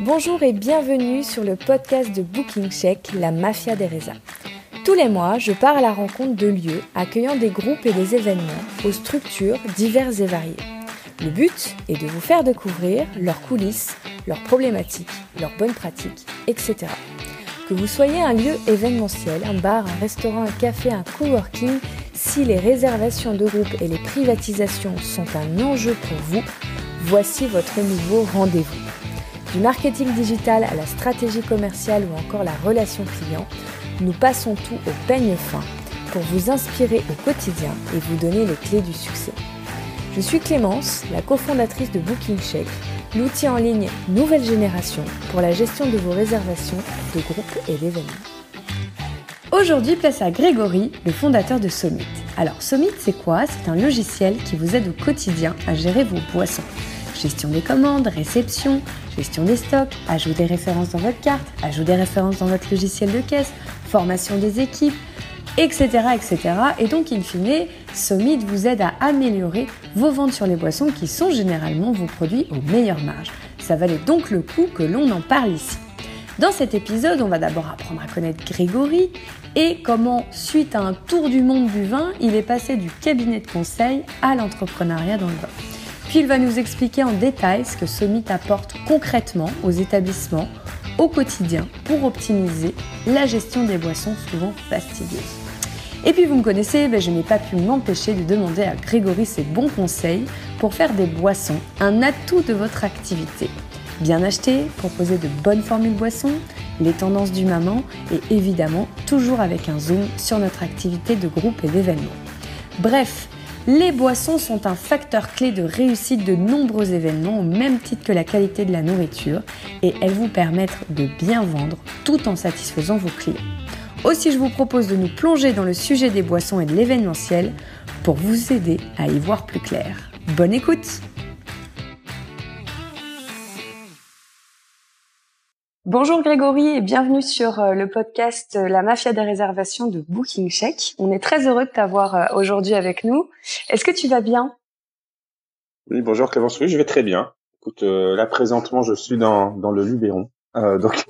Bonjour et bienvenue sur le podcast de Booking Check, la mafia des raisins. Tous les mois, je pars à la rencontre de lieux accueillant des groupes et des événements aux structures diverses et variées. Le but est de vous faire découvrir leurs coulisses, leurs problématiques, leurs bonnes pratiques, etc. Que vous soyez un lieu événementiel, un bar, un restaurant, un café, un coworking, si les réservations de groupes et les privatisations sont un enjeu pour vous, voici votre nouveau rendez-vous. Du marketing digital à la stratégie commerciale ou encore la relation client, nous passons tout au peigne fin pour vous inspirer au quotidien et vous donner les clés du succès. Je suis Clémence, la cofondatrice de Booking Check, l'outil en ligne nouvelle génération pour la gestion de vos réservations de groupes et d'événements. Aujourd'hui, place à Grégory, le fondateur de Summit. Alors, Summit, c'est quoi? C'est un logiciel qui vous aide au quotidien à gérer vos boissons. Gestion des commandes, réception, gestion des stocks, ajout des références dans votre carte, ajout des références dans votre logiciel de caisse, formation des équipes, etc. etc. Et donc, in fine, Summit vous aide à améliorer vos ventes sur les boissons qui sont généralement vos produits aux meilleures marges. Ça valait donc le coup que l'on en parle ici. Dans cet épisode, on va d'abord apprendre à connaître Grégory et comment, suite à un tour du monde du vin, il est passé du cabinet de conseil à l'entrepreneuriat dans le vin. Puis il va nous expliquer en détail ce que Summit apporte concrètement aux établissements au quotidien pour optimiser la gestion des boissons souvent fastidieuses. Et puis vous me connaissez, ben, je n'ai pas pu m'empêcher de demander à Grégory ses bons conseils pour faire des boissons un atout de votre activité. Bien acheter, proposer de bonnes formules boissons, les tendances du moment et évidemment toujours avec un zoom sur notre activité de groupe et d'événement. Bref, les boissons sont un facteur clé de réussite de nombreux événements au même titre que la qualité de la nourriture et elles vous permettent de bien vendre tout en satisfaisant vos clients. Aussi, je vous propose de nous plonger dans le sujet des boissons et de l'événementiel pour vous aider à y voir plus clair. Bonne écoute Bonjour Grégory et bienvenue sur euh, le podcast euh, La mafia des réservations de Booking Check. On est très heureux de t'avoir euh, aujourd'hui avec nous. Est-ce que tu vas bien? Oui, bonjour Clémence. Oui, je vais très bien. Écoute, là présentement, je suis dans, dans le Luberon, donc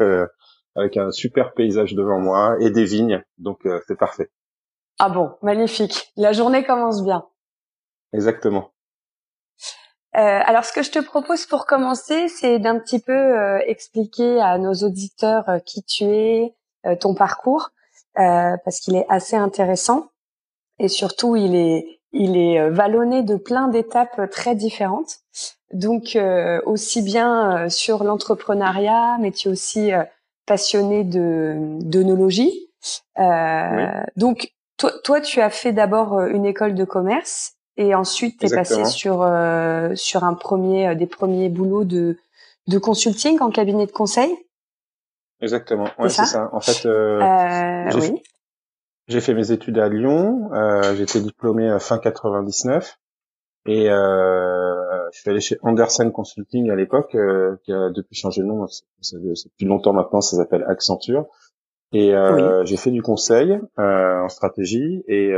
avec un super paysage devant moi et des vignes, donc c'est parfait. Ah bon, magnifique. La journée commence bien. Exactement. Euh, alors, ce que je te propose pour commencer, c'est d'un petit peu euh, expliquer à nos auditeurs euh, qui tu es, ton parcours, parce qu'il est assez intéressant et surtout il est il est vallonné de plein d'étapes très différentes. Donc aussi bien sur l'entrepreneuriat, mais tu es aussi passionné de d'œnologie. Donc toi, toi, tu as fait d'abord une école de commerce et ensuite, tu es passé sur euh, sur un premier euh, des premiers boulots de de consulting en cabinet de conseil? Exactement. Ouais, c'est ça? En fait, euh, euh j'ai oui. j'ai fait mes études à Lyon. Euh, J'étais diplômé fin 99 et euh, je suis allé chez Andersen Consulting à l'époque, qui a depuis changé de nom. C'est depuis longtemps maintenant. Ça s'appelle Accenture. Et j'ai fait du conseil en stratégie et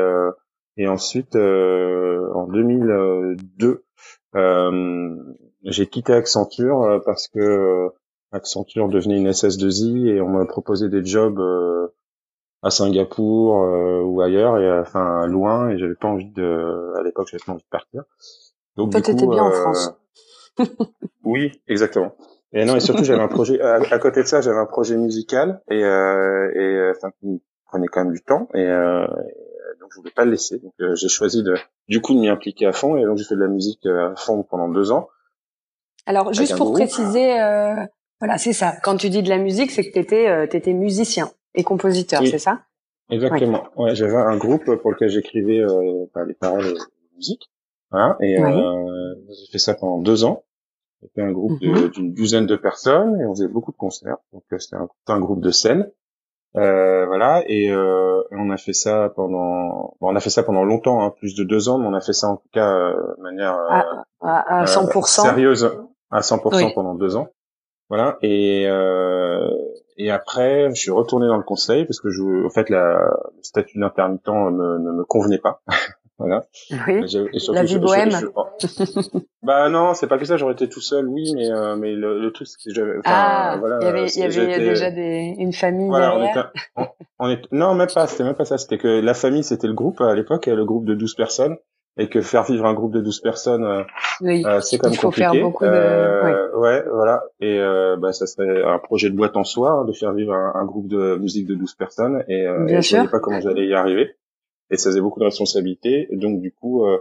et ensuite, euh, en 2002, euh, j'ai quitté Accenture euh, parce que Accenture devenait une SS2I et on m'a proposé des jobs à Singapour ou ailleurs et enfin loin et j'avais pas envie de à l'époque j'avais pas envie de partir. Donc toi t'étais bien en France. Oui exactement. Et non et surtout j'avais un projet à, côté de ça j'avais un projet musical et euh, et enfin qui prenait quand même du temps et, euh, je voulais pas le laisser. Donc euh, j'ai choisi de, du coup de m'y impliquer à fond et donc j'ai fait de la musique euh, à fond pendant deux ans. Alors juste pour préciser, euh, voilà c'est ça. Quand tu dis de la musique, c'est que t'étais euh, t'étais musicien et compositeur, c'est ça? Exactement. Ouais, j'avais un groupe pour lequel j'écrivais euh, les paroles de musique. Voilà. Et j'ai fait ça pendant deux ans. C'était un groupe mhm. d'une douzaine de personnes et on faisait beaucoup de concerts. Donc c'était un, un, groupe de scène. Euh, voilà, et euh, on a fait ça pendant, bon, on a fait ça pendant longtemps, hein, plus de deux ans, mais on a fait ça en tout cas euh, de manière à, à, 100%. sérieuse, à 100% pendant deux ans. Voilà, et et après, je suis retourné dans le conseil parce que je, en fait, la, le statut d'intermittent ne me convenait pas. Voilà. Oui. la vie bohème. bah non, c'est pas que ça. J'aurais été tout seul, oui, mais euh, mais le, le truc, c'est que j'avais. Ah, voilà, il y avait, il y avait déjà des, une famille voilà, derrière. On était, on, est, non, même pas. C'était même pas ça. C'était que la famille, c'était le groupe à l'époque, le groupe de 12 personnes et que faire vivre un groupe de 12 personnes, euh, euh, c'est quand même compliqué. Faire beaucoup de... euh, ouais. voilà. Et euh, bah, ça serait un projet de boîte en soi hein, de faire vivre un, groupe de musique de 12 personnes. Et, euh, et je ne savais pas comment j'allais y arriver. Et ça faisait beaucoup de responsabilités. donc du coup, euh,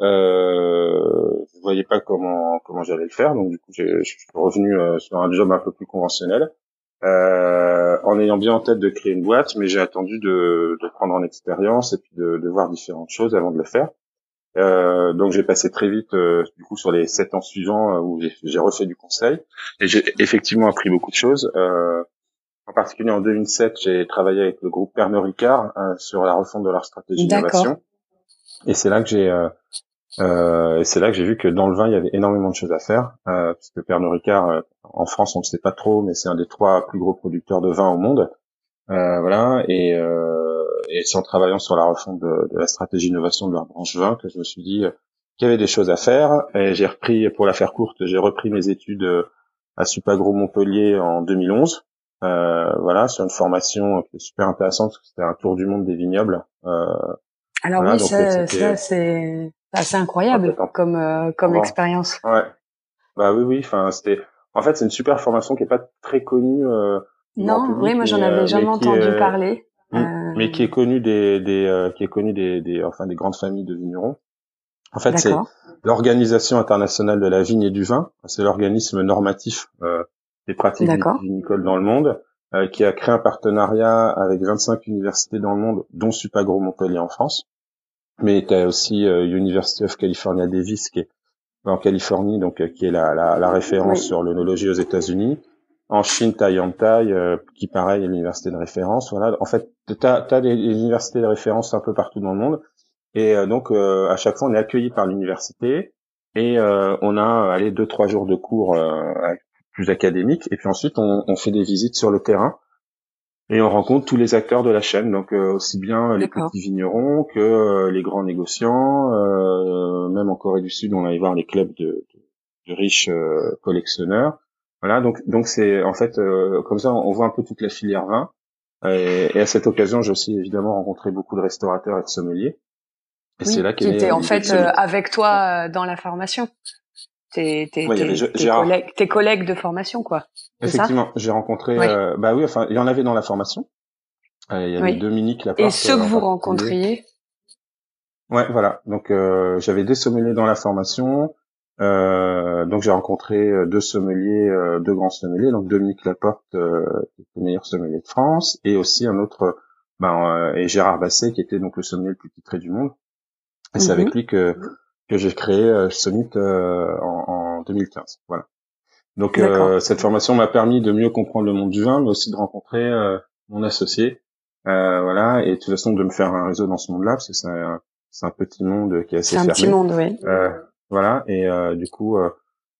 euh, je voyais pas comment comment j'allais le faire. Donc du coup, je suis revenu sur un job un peu plus conventionnel. Euh, en ayant bien en tête de créer une boîte, mais j'ai attendu de, de, prendre en expérience et puis de, de, voir différentes choses avant de le faire. Euh, donc j'ai passé très vite euh, du coup sur les sept ans suivants euh, où j'ai refait du conseil et j'ai effectivement appris beaucoup de choses. Euh, en particulier en 2007, j'ai travaillé avec le groupe Pernod Ricard sur la refonte de leur stratégie d'innovation. Et c'est là que j'ai euh, c'est là que j'ai vu que dans le vin il y avait énormément de choses à faire puisque Pernod Ricard en France on ne sait pas trop mais c'est un des trois plus gros producteurs de vin au monde. voilà et et c'est en travaillant sur la refonte de, de la stratégie d'innovation de leur branche 20 que je me suis dit euh, qu'il y avait des choses à faire. Et j'ai repris, pour la faire courte, j'ai repris mes études euh, à Supagro Montpellier en 2011. Euh, voilà, sur une formation qui est super intéressante, c'était un tour du monde des vignobles. Euh, Alors oui, ça, ça c'est assez incroyable comme euh, comme expérience. Ouais. Bah oui, oui. Enfin, c'était. En fait, c'est une super formation qui est pas très connue. Euh, non, oui, moi j'en avais jamais entendu parler. Euh, mais qui est connu des, des euh, qui est connu des, des, enfin des grandes familles de vignerons. En fait, c'est l'organisation internationale de la vigne et du vin. C'est l'organisme normatif euh, des pratiques vinicoles dans le monde, euh, qui a créé un partenariat avec 25 universités dans le monde, dont Supagro Montpellier en France. Mais tu as aussi University of California Davis, qui est en Californie, donc qui est la, la, la référence sur l'onologie aux États-Unis. En Chine, Taïantai, euh, qui pareil est l'université de référence. Voilà, en fait, tu as, des, universités de référence un peu partout dans le monde, et euh, donc euh, à chaque fois on est accueilli par l'université. Et euh, on a allé deux trois jours de cours plus académiques, et puis ensuite on, on, fait des visites sur le terrain et on rencontre tous les acteurs de la chaîne, donc aussi bien les petits vignerons que les grands négociants, même en Corée du Sud on allait voir les clubs de, de, de riches collectionneurs. Voilà, donc donc c'est en fait euh, comme ça on voit un peu toute la filière vin. Et, et à cette occasion, j'ai aussi évidemment rencontré beaucoup de restaurateurs et de sommeliers. Et c'est là qui était en fait euh, avec toi euh, dans la formation. Tes, tes, tes, collègues, de formation, quoi. Effectivement, j'ai rencontré. bah oui, enfin, il y en avait dans la formation. il y avait Dominique Laporte. Et ceux que vous rencontriez? Ouais, voilà. Donc j'avais des sommeliers dans la formation. Euh, donc j'ai rencontré euh, deux sommeliers, euh, deux grands sommeliers, donc Dominique Laporte, euh, le meilleur sommelier de France, et aussi un autre, ben, et Gérard Basset, qui était donc le sommelier le plus titré du monde. Et c'est avec mhm. lui que que j'ai créé euh, Summit en, en, 2015. Voilà. Donc cette formation m'a permis de mieux comprendre le monde du vin, mais aussi de rencontrer mon associé, voilà, et de toute façon de me faire un réseau dans ce monde-là, parce que c'est un, c'est un petit monde qui est assez fermé. C'est un petit monde, oui. Voilà, et euh, du coup, euh,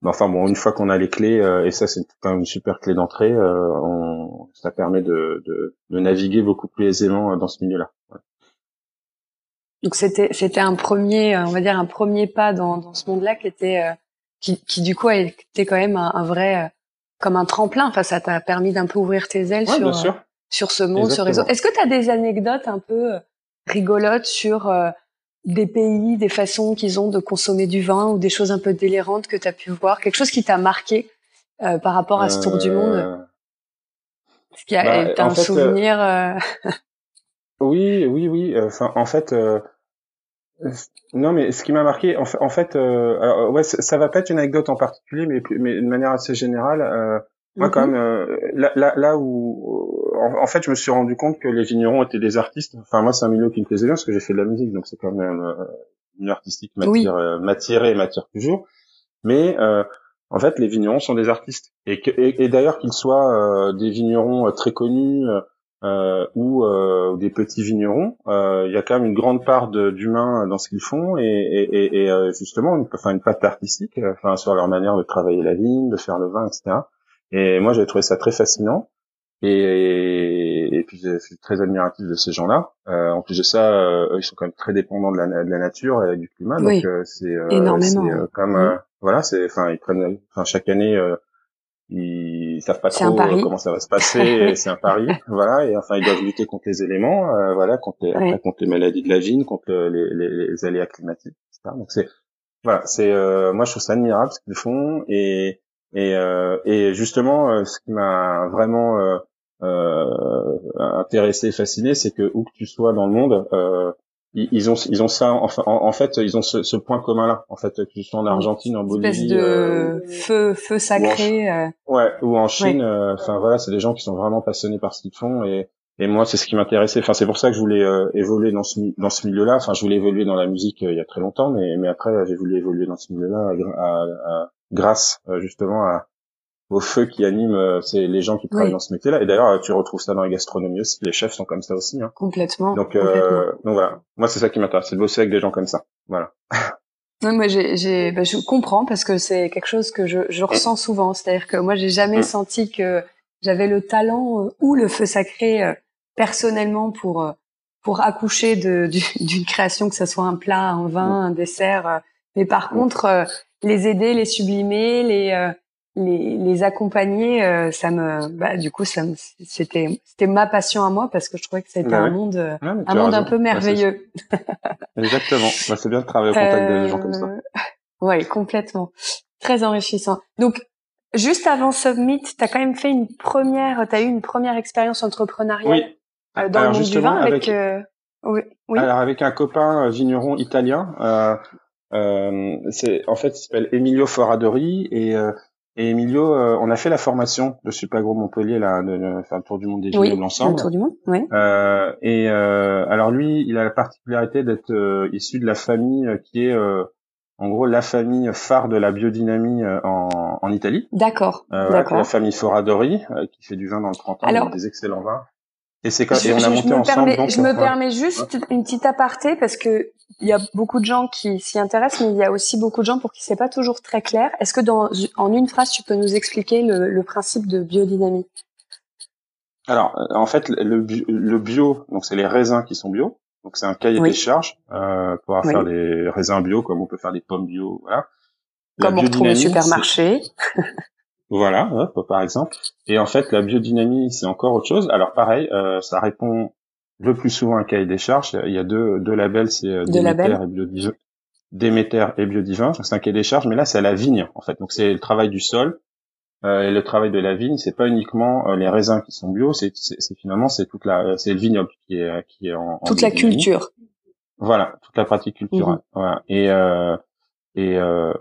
bah, enfin bon, une fois qu'on a les clés, euh, et ça c'est quand même une super clé d'entrée, on, ça permet de, de, de, naviguer beaucoup plus aisément dans ce milieu-là. Donc c'était c'était un premier, on va dire un premier pas dans, dans ce monde-là qui était qui, qui du coup a été quand même un, vrai comme un tremplin. Enfin, ça t'a permis d'un peu ouvrir tes ailes sur sur ce monde, ce réseau. Est-ce que tu as des anecdotes un peu rigolotes sur des pays, des façons qu'ils ont de consommer du vin ou des choses un peu délirantes que tu as pu voir, quelque chose qui t'a marqué euh, par rapport à ce tour du monde? Euh, Est-ce qu'il y a bah, un souvenir euh, Oui, oui, oui. Enfin, en fait, non, mais ce qui m'a marqué, en fait, en fait alors, ouais, ça va pas être une anecdote en particulier, mais, mais de manière assez générale. Moi, quand mhm. même, là, là, là où en, fait, je me suis rendu compte que les vignerons étaient des artistes. Enfin, moi, c'est un milieu qui me plaisait bien parce que j'ai fait de la musique, donc c'est quand même euh, une artistique matière, euh, matière et matière toujours. Mais euh, en fait, les vignerons sont des artistes. Et, et, d'ailleurs, qu'ils soient des vignerons très connus ou des petits vignerons, il y a quand même une grande part d'humain dans ce qu'ils font et, et, et justement, une, enfin, une patte artistique, enfin, sur leur manière de travailler la vigne, de faire le vin, etc. Et moi, j'ai trouvé ça très fascinant. Et, et, puis je suis très admiratif de ces gens-là. Euh, en plus de ça, ils sont quand même très dépendants de la, de la nature et du climat, donc c'est énormément. comme voilà, c'est enfin ils prennent, enfin chaque année ils savent pas trop comment ça va se passer, c'est un pari, voilà, et enfin ils doivent lutter contre les éléments, voilà, contre les, contre les maladies de la vigne, contre les, les, les aléas climatiques, etc. Donc c'est voilà, c'est moi je trouve ça admirable ce qu'ils font et et, euh, et justement, euh, ce qui m'a vraiment euh, euh, intéressé, fasciné, c'est que où que tu sois dans le monde, euh, ils, ont ils ont ça enfin en, fait ils ont ce, ce, point commun là en fait que tu sois en Argentine en Bolivie de euh, feu feu sacré ou ouais ou en Chine enfin voilà c'est des gens qui sont vraiment passionnés par ce qu'ils font et et moi c'est ce qui m'intéressait. Enfin c'est pour ça que je voulais évoluer dans ce dans ce milieu là enfin je voulais évoluer dans la musique il y a très longtemps mais mais après j'ai voulu évoluer dans ce milieu là à, à, grâce euh, justement à, au feu qui anime euh, c'est les gens qui travaillent dans ce métier-là. Et d'ailleurs, euh, tu retrouves ça dans la gastronomie aussi. Les chefs sont comme ça aussi. Hein. Complètement. Donc, donc voilà. Moi, c'est ça qui m'intéresse, c'est de bosser avec des gens comme ça. Voilà. Oui, moi, j'ai, bah, je comprends parce que c'est quelque chose que je, je ressens souvent. C'est-à-dire que moi, j'ai jamais mm. senti que j'avais le talent ou le feu sacré personnellement pour pour accoucher de, d'une création, que ce soit un plat, un vin, un dessert. Mais par mm. contre, les aider, les sublimer, les euh, les, les accompagner, euh, ça me, bah, du coup, ça c'était c'était ma passion à moi parce que je trouvais que c'était bah un monde euh, un monde un peu bah, merveilleux. Exactement. Bah, c'est bien de travailler au contact des gens comme ça. Ouais, complètement. Très enrichissant. Donc, juste avant Submit, tu as quand même fait une première, tu as eu une première expérience entrepreneuriale dans le monde du vin avec. oui, oui. Alors avec un copain vigneron italien, euh, euh, c'est en fait il s'appelle Emilio Foradori et euh, et Emilio, euh, on a fait la formation de Supagro Montpellier là, de, de, faire le tour du monde des vignobles ensemble. Le tour du monde, oui. Euh, et euh, alors lui, il a la particularité d'être euh, issu de la famille qui est en gros la famille phare de la biodynamie en, en Italie. D'accord. D'accord. La famille Foradori qui fait du vin dans le 30 ans, alors, des excellents vins. Et c'est quand on a monté je ensemble. Permets, je me permets juste une petite aparté parce que il y a beaucoup de gens qui s'y intéressent, mais il y a aussi beaucoup de gens pour qui c'est pas toujours très clair. Est-ce que dans en une phrase, tu peux nous expliquer le, le principe de biodynamie Alors, euh, en fait, le, le bio, donc c'est les raisins qui sont bio. Donc c'est un cahier des charges euh, pour faire des raisins bio, comme on peut faire des pommes bio, voilà. comme on retrouve au supermarché. Voilà, par exemple. Et en fait, la biodynamie, c'est encore autre chose. Alors pareil, euh, ça répond le plus souvent à un cahier des charges. Il y a deux, deux labels, c'est euh, Déméter et Biodivin. Déméter et Biodivin, c'est un cahier des charges, mais là c'est à la vigne en fait. Donc c'est le travail du sol euh, et le travail de la vigne. C'est pas uniquement euh, les raisins qui sont bio, c'est finalement c'est toute la, c'est le vignoble qui est qui est en, toute la culture. Voilà, toute la pratique culturelle. Mhm. Voilà. Et euh, et euh,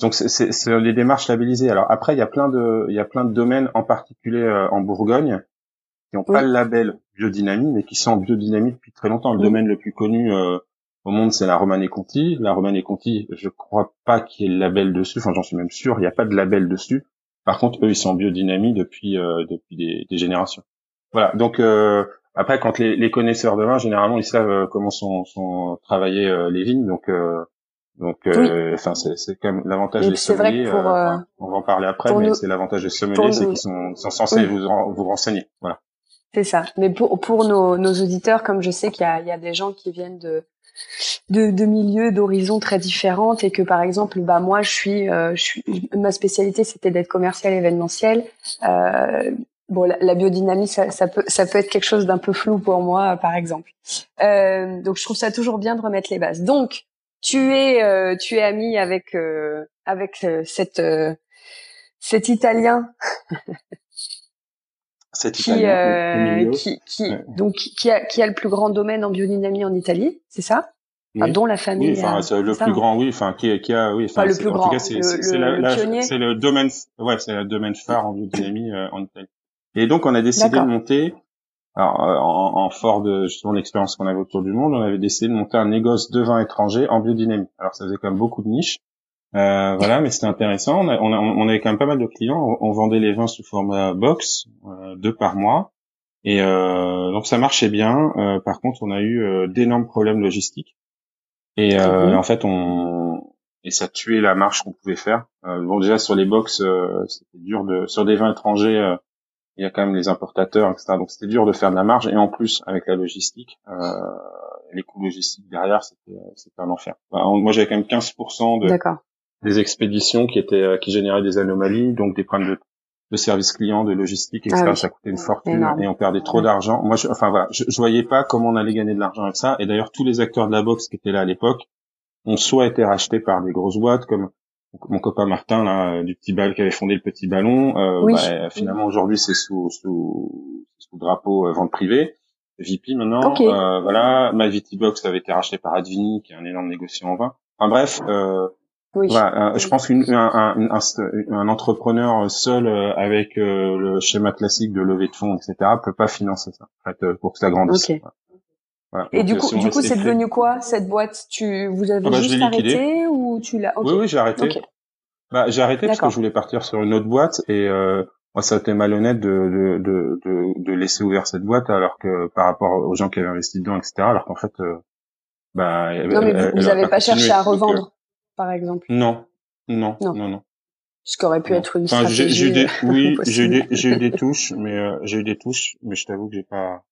donc c'est les démarches labellisées. Alors après, il y a plein de il y a plein de domaines, en particulier euh, en Bourgogne, qui n'ont pas le label biodynamie, mais qui sont en biodynamie depuis très longtemps. Le domaine le plus connu euh, au monde, c'est la Romanée Conti. La Romanée Conti, je crois pas qu'il y ait le label dessus. Enfin, j'en suis même sûr, il n'y a pas de label dessus. Par contre, eux, ils sont en biodynamie depuis euh, depuis des, des, générations. Voilà. Donc après, quand les, les, connaisseurs de vin, généralement, ils savent comment sont, sont travaillées les vignes. Donc donc, euh, enfin, c'est quand même l'avantage des sommeliers. Euh, euh, on va en parler après, mais c'est l'avantage des sommeliers, c'est qu'ils sont, sont, censés vous, vous renseigner. Voilà. C'est ça. Mais pour, pour nos, nos auditeurs, comme je sais qu'il y a, il y a des gens qui viennent de, de, de milieux, d'horizons très différentes et que par exemple, bah moi, je suis, je suis, ma spécialité, c'était d'être commercial événementiel. Euh, bon, la, biodynamie, ça, ça, peut, ça peut être quelque chose d'un peu flou pour moi, par exemple. Euh, donc, je trouve ça toujours bien de remettre les bases. Donc, tu es euh, tu es ami avec euh, avec euh, cette cet italien. Cet qui, italien qui qui donc qui a qui a le plus grand domaine en biodynamie en Italie c'est ça? Dont la famille oui, enfin, c'est le plus grand oui enfin qui, qui a oui enfin, le plus grand c'est c'est le domaine ouais c'est le domaine phare en biodynamie en Italie. Et donc on a décidé de monter alors, euh, en, en, fort de justement l'expérience qu'on avait autour du monde, on avait décidé de monter un négoce de vin étranger en biodynamie. Alors, ça faisait quand même beaucoup de niches. Euh, voilà, mais c'était intéressant. On, on, avait quand même pas mal de clients. On, vendait les vins sous format box, euh, deux par mois. Et euh, donc ça marchait bien. Euh, par contre, on a eu euh, d'énormes problèmes logistiques. Et mhm. en fait, on et ça tuait la marche qu'on pouvait faire. bon, déjà sur les box, c'était dur de sur des vins étrangers il y a quand même les importateurs, etc. Donc c'était dur de faire de la marge et en plus avec la logistique, euh, les coûts logistiques derrière, c'était c'était un enfer. moi j'avais quand même 15% de des expéditions qui étaient euh, qui généraient des anomalies, donc des problèmes de, de service client, de logistique, etc. Ah ça coûtait une fortune et on perdait trop d'argent. Moi, je, enfin voilà, je, je voyais pas comment on allait gagner de l'argent avec ça. Et d'ailleurs tous les acteurs de la boxe qui étaient là à l'époque ont soit été rachetés par des grosses boîtes comme mon copain Martin là du petit bal qui avait fondé le petit ballon euh, bah, finalement aujourd'hui c'est sous sous sous drapeau euh, vente privée. VP maintenant euh, voilà My VT Box avait été racheté par Advini qui est un énorme négociant en vin. Enfin bref euh, oui. voilà, euh, je pense qu'un un, un, un, entrepreneur seul euh, avec le schéma classique de levée de fonds etc peut pas financer ça en fait, pour que ça grandisse. Okay. Et du coup, du coup, c'est devenu quoi cette boîte? Tu vous avez ah bah, juste arrêté ou tu l'as Oui, oui, j'ai arrêté. Bah, j'ai arrêté parce que je voulais partir sur une autre boîte et euh, moi, ça a été malhonnête de, de, de, de, laisser ouvert cette boîte alors que par rapport aux gens qui avaient investi dedans, etc. Alors qu'en fait, euh, bah, non, mais vous n'avez pas cherché à revendre, par exemple. Non, non, non, non. Ce qui aurait pu être une enfin, stratégie. J'ai eu des, oui, j'ai eu eu des touches, mais euh, j'ai eu des touches, mais je t'avoue que j'ai pas.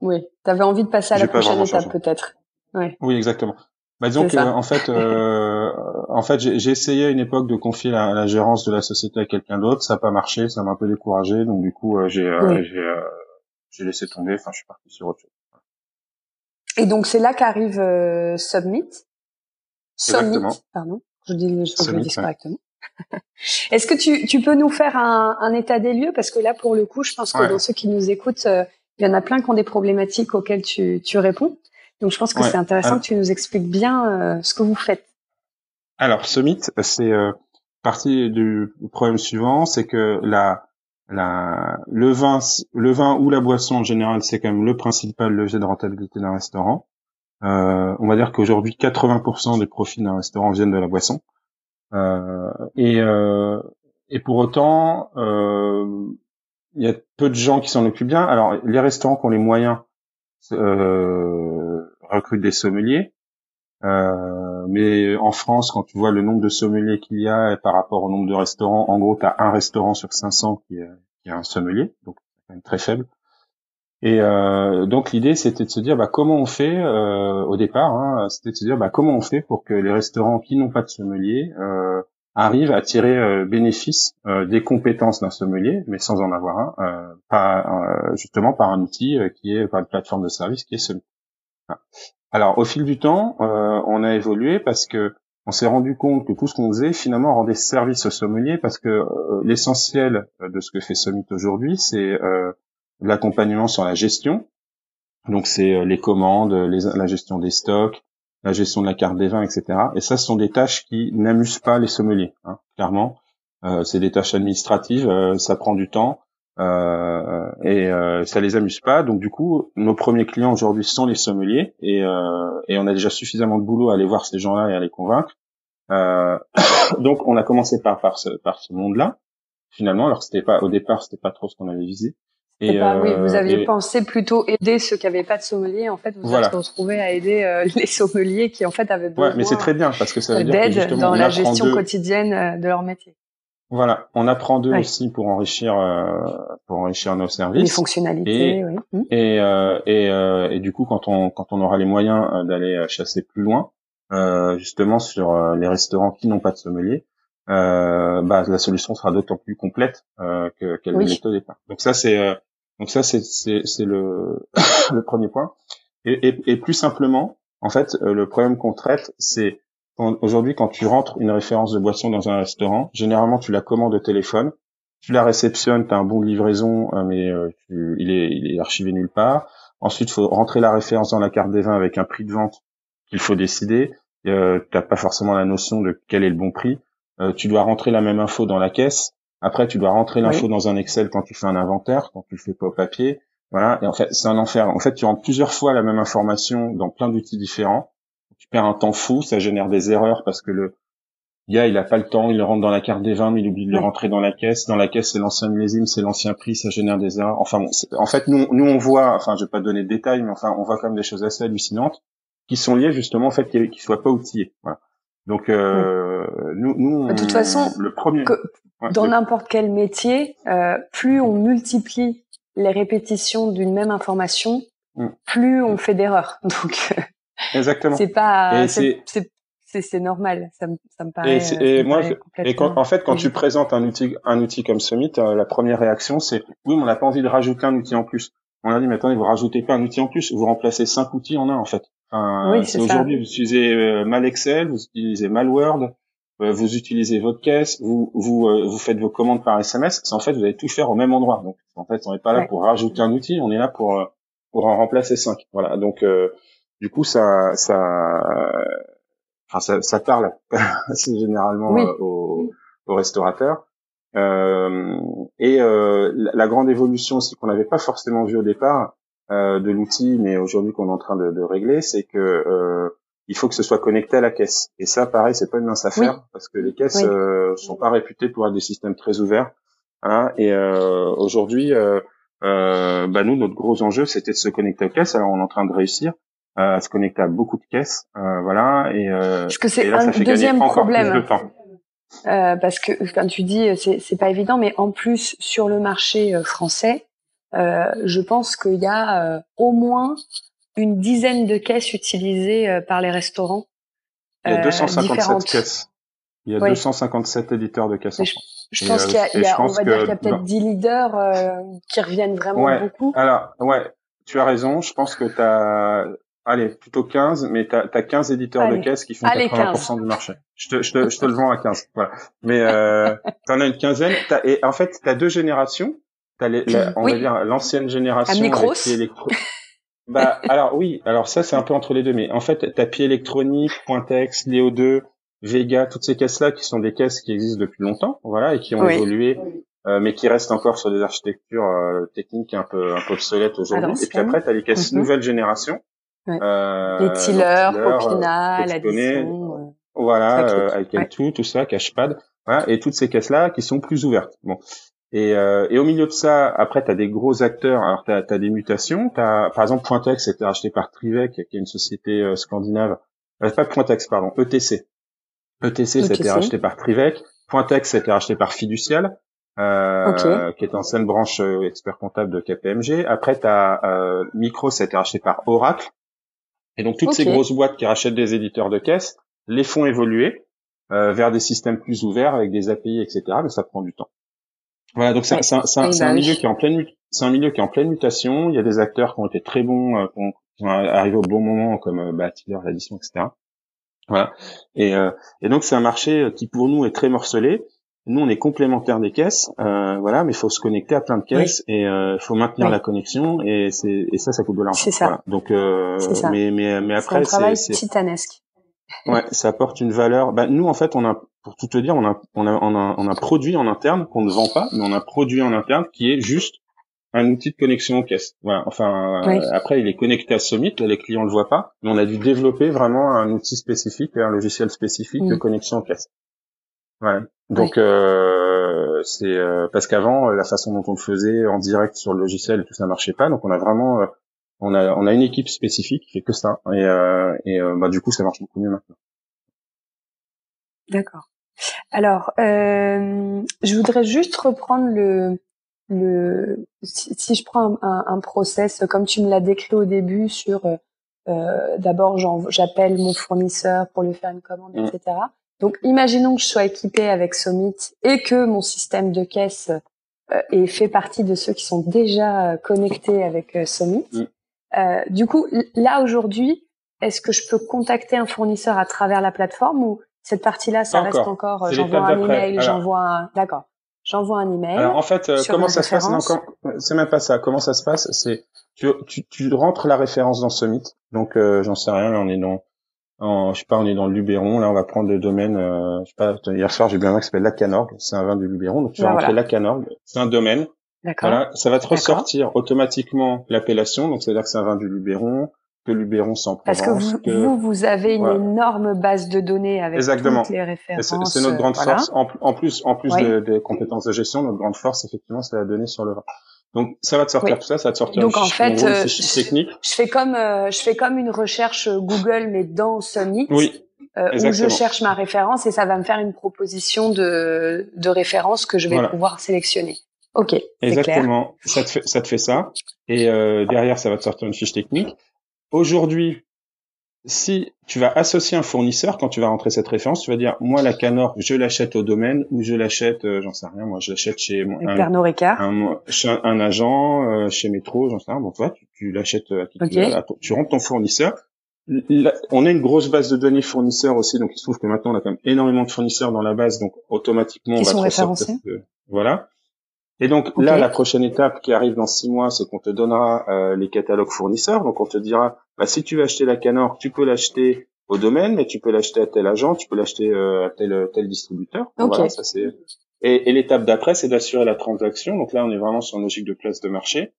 Oui, t'avais envie de passer à la prochaine étape peut-être. Ouais. Oui, exactement. Bah, disons que, en fait, euh, en fait, j'ai essayé à une époque de confier la, la gérance de la société à quelqu'un d'autre, ça n'a pas marché, ça m'a un peu découragé, donc du coup, euh, j'ai euh, euh, j'ai laissé tomber. Enfin, je suis parti sur autre chose. Et donc c'est là qu'arrive euh, Submit. Summit, pardon. Je dis, je, le dis correctement. Est-ce que tu, tu peux nous faire un, un, état des lieux? Parce que là, pour le coup, je pense que dans ceux qui nous écoutent, il y en a plein qui ont des problématiques auxquelles tu, tu réponds. Donc je pense que c'est intéressant que tu nous expliques bien euh, ce que vous faites. Alors Summit, c'est euh, partie du problème suivant, c'est que la, la, le vin, le vin ou la boisson en général, c'est quand même le principal levier de rentabilité d'un restaurant. Euh, on va dire qu'aujourd'hui, 80% des profits d'un restaurant viennent de la boisson. Euh, et, euh, et pour autant, euh, il y a peu de gens qui s'en occupent bien. Alors, les restaurants qui ont les moyens euh, recrutent des sommeliers. Euh, mais en France, quand tu vois le nombre de sommeliers qu'il y a par rapport au nombre de restaurants, en gros, tu as un restaurant sur 500 qui, est, qui a un sommelier, donc quand même très faible. Et euh, donc l'idée, c'était de se dire, bah, comment on fait euh, au départ, hein, c'était de se dire, bah, comment on fait pour que les restaurants qui n'ont pas de sommelier euh, arrivent à tirer euh, bénéfice euh, des compétences d'un sommelier, mais sans en avoir un, euh, justement par un outil qui est par une plateforme de service qui est Sommelier. Alors, au fil du temps, euh, on a évolué parce que on s'est rendu compte que tout ce qu'on faisait finalement rendait service au sommelier parce que euh, l'essentiel de ce que fait Summit aujourd'hui, c'est euh, l'accompagnement sur la gestion. Donc, c'est les commandes, la gestion des stocks, la gestion de la carte des vins, etc. Et ça, ce sont des tâches qui n'amusent pas les sommeliers, hein, clairement. c'est des tâches administratives, ça prend du temps. Euh, et euh, ça les amuse pas. Donc du coup, nos premiers clients aujourd'hui sont les sommeliers et, euh, et on a déjà suffisamment de boulot à aller voir ces gens-là et à les convaincre. Euh, donc on a commencé par par ce, par ce monde-là finalement, alors c'était pas au départ c'était pas trop ce qu'on avait visé. Et pas, oui, vous aviez pensé plutôt aider ceux qui n'avaient pas de sommelier. En fait, vous vous êtes retrouvé à aider les sommeliers qui en fait avaient besoin. Ouais, mais c'est très bien parce que ça veut dire dans la gestion quotidienne de leur métier. Voilà, on apprend d'eux aussi pour enrichir euh, pour enrichir nos services. Les fonctionnalités, et, oui. Mmh. Et euh, et, euh, et du coup, quand on quand on aura les moyens euh, d'aller euh, chasser plus loin, euh, justement sur les restaurants qui n'ont pas de sommelier, bah la solution sera d'autant plus complète que qu'elle oui. l'est au départ. Donc ça c'est donc ça c'est le le premier point. Et, et, et plus simplement, en fait, le problème qu'on traite, c'est Aujourd'hui, quand tu rentres une référence de boisson dans un restaurant, généralement tu la commandes au téléphone, tu la réceptionnes, tu as un bon livraison, euh, mais euh, il, est, il est archivé nulle part. Ensuite, il faut rentrer la référence dans la carte des vins avec un prix de vente qu'il faut décider. Euh, tu n'as pas forcément la notion de quel est le bon prix. Euh, tu dois rentrer la même info dans la caisse. Après, tu dois rentrer l'info dans un Excel quand tu fais un inventaire, quand tu le fais pas au papier. Voilà. Et en fait, c'est un enfer. En fait, tu rentres plusieurs fois la même information dans plein d'outils différents tu perds un temps fou, ça génère des erreurs parce que le gars il a pas le temps, il le rentre dans la carte des vins, mais il oublie de le rentrer dans la caisse. Dans la caisse c'est l'ancien millésime, c'est l'ancien prix, ça génère des erreurs. Enfin bon, en fait nous nous on voit, enfin je vais pas te donner de détails, mais enfin on voit quand même des choses assez hallucinantes qui sont liées justement au fait qu'il ne soit pas outillé. Voilà. Donc euh, nous, nous, de toute façon, le premier, dans n'importe quel métier, euh, plus on multiplie les répétitions d'une même information, mm. plus on fait d'erreurs. Donc exactement. C'est pas, c'est c'est normal. Ça me, ça me paraît. Et, et moi, et quand, en fait, quand tu présentes un outil, un outil comme Summit, euh, la première réaction, c'est oui, mais on n'a pas envie de rajouter un outil en plus. On a dit, mais attendez, vous rajoutez pas un outil en plus, vous remplacez cinq outils en un, en fait. Oui, c'est Aujourd'hui, vous utilisez euh, mal Excel, vous utilisez mal Word, euh, vous utilisez votre caisse, vous vous vous faites vos commandes par SMS. En fait, vous allez tout faire au même endroit. Donc, en fait, on n'est pas là pour rajouter un outil, on est là pour pour en remplacer cinq. Voilà. Donc, du coup, ça ça enfin ça, ça parle assez généralement euh, aux, aux, restaurateurs. Euh, et euh, la, grande évolution aussi qu'on n'avait pas forcément vu au départ euh, de l'outil, mais aujourd'hui qu'on est en train de, de régler, c'est que euh, il faut que ce soit connecté à la caisse. Et ça, pareil, c'est pas une mince affaire parce que les caisses euh, sont pas réputées pour être des systèmes très ouverts. Hein, et aujourd'hui, bah nous, notre gros enjeu, c'était de se connecter à la caisse. Alors, on est en train de réussir. Euh, à se connecter à beaucoup de caisses, euh, voilà. Et, euh, parce que c'est un deuxième problème. Euh, parce que quand tu dis c'est c'est pas évident, mais en plus sur le marché français, je pense qu'il y a au moins une dizaine de caisses utilisées par les restaurants. Il y a 257 caisses. Il y a 257 éditeurs de caisses. Je, pense qu'il y a, y a on va dire qu'il y a peut-être 10 leaders qui reviennent vraiment beaucoup. Alors, ouais, tu as raison. Je pense que tu as Allez, plutôt 15, mais tu as, 15 éditeurs de caisse qui font 80% du marché. Je te, je, te, je te le vends à 15. Voilà. Mais euh, tu en as une quinzaine. et en fait, tu as deux générations. As les, on va dire l'ancienne génération avec électro... bah alors oui, alors ça c'est un peu entre les deux, mais en fait t'as Pied électronique, Pointex, Léo 2, Vega, toutes ces caisses-là qui sont des caisses qui existent depuis longtemps, voilà, et qui ont évolué, euh, mais qui restent encore sur des architectures euh, techniques un peu un peu obsolètes aujourd'hui. Et puis après t'as les caisses mhm. nouvelle génération euh, les tillers, Popina. Euh, voilà, euh, tout, tout ça, Cashpad, voilà, et toutes ces caisses-là qui sont plus ouvertes. Bon. Et, euh, et au milieu de ça, après, tu as des gros acteurs. Alors, tu as, des mutations. As, par exemple, Pointex, c'était racheté par Trivec, qui est une société euh, scandinave. Euh, pas Pointex, pardon, ETC. ETC, c'était racheté par Trivec. Pointex, c'était racheté par Fiducial, euh, qui est ancienne branche expert comptable de KPMG. Après, tu as Micro, c'était racheté par Oracle. Et donc toutes ces grosses boîtes qui rachètent des éditeurs de caisse les font évoluer euh, vers des systèmes plus ouverts avec des API, etc. Mais ça prend du temps. Voilà, donc c'est un, un, un, milieu qui est en pleine c'est un milieu qui est en pleine mutation. Il y a des acteurs qui ont été très bons, euh, qui, sont arrivés au bon moment, comme euh, bah, l'addition, etc. Voilà. Et, euh, et donc c'est un marché euh, qui pour nous est très morcelé. Nous, on est complémentaire des caisses, euh, voilà, mais il faut se connecter à plein de caisses et il euh, faut maintenir la connexion et c'est et ça, ça coûte de l'argent. C'est ça. Voilà. Donc, euh, ça. mais mais mais après, c'est un travail titanesque. Ouais, ça apporte une valeur. Bah, nous, en fait, on a, pour tout te dire, on a on a on a, on a produit en interne qu'on ne vend pas, mais on a produit en interne qui est juste un outil de connexion aux caisses. Voilà. Enfin, euh, après, il est connecté à Summit, là, les clients le voient pas, mais on a dû développer vraiment un outil spécifique, un logiciel spécifique de mm. connexion aux caisses. Ouais. Donc euh, c'est euh, parce qu'avant la façon dont on le faisait en direct sur le logiciel et tout ça marchait pas. Donc on a vraiment euh, on a on a une équipe spécifique qui fait que ça et euh, et bah du coup ça marche beaucoup mieux maintenant. D'accord. Alors je voudrais juste reprendre le le si, je prends un, un, process comme tu me l'as décrit au début sur d'abord j'appelle mon fournisseur pour lui faire une commande, mmh. etc. Donc, imaginons que je sois équipée avec Summit et que mon système de caisse euh, ait fait partie de ceux qui sont déjà euh, connectés avec euh, Summit. Mm. Euh, du coup, là aujourd'hui, est-ce que je peux contacter un fournisseur à travers la plateforme ou cette partie-là, ça reste encore, j'envoie un email, j'envoie un, d'accord, j'envoie un email. Alors en fait, comment ça se passe C'est même pas ça. Comment ça se passe C'est tu, tu, tu rentres la référence dans Summit. Donc j'en sais rien, là on est dans en, je sais pas, on est dans le Luberon, là on va prendre le domaine, euh, je sais pas, hier soir j'ai bien un vin qui s'appelle Lacanorgue, c'est un vin du Luberon, donc tu vas bah, rentrer Lacanorgue, c'est un domaine. Voilà, ça va te ressortir automatiquement l'appellation, donc c'est-à-dire que c'est un vin du Luberon, que Luberon sans Parce que vous, vous, avez une énorme base de données avec toutes les références. C'est notre grande force. En, plus, en plus des compétences de gestion, notre grande force, effectivement, c'est la donnée sur le vin. Donc ça va te sortir tout ça, ça va te sortir Donc en fait, euh. Je fais comme euh, je fais comme une recherche Google mais dans Summit. Oui. où je cherche ma référence et ça va me faire une proposition de, de référence que je vais pouvoir sélectionner. Ok. Exactement. Ça te fait ça te fait ça et euh, derrière ça va te sortir une fiche technique. Aujourd'hui, si tu vas associer un fournisseur quand tu vas rentrer cette référence, tu vas dire moi la Canor, je l'achète au domaine ou je l'achète, euh, j'en sais rien, moi je l'achète chez un, un, agent, euh, chez Métro, j'en sais rien. Bon, toi, tu, tu l'achètes à qui tu, tu rentres ton fournisseur. on a une grosse base de données fournisseurs aussi, donc il se trouve que maintenant on a quand même énormément de fournisseurs dans la base, donc automatiquement on va sont référencés. voilà. Et donc là, la prochaine étape qui arrive dans six mois, c'est qu'on te donnera euh, les catalogues fournisseurs. Donc on te dira, bah, si tu veux acheter la Canor, tu peux l'acheter au domaine, mais tu peux l'acheter à tel agent, tu peux l'acheter euh, à tel tel distributeur. Voilà, ça c'est. Et, et l'étape d'après, c'est d'assurer la transaction. Donc là, on est vraiment sur une logique de place de marché,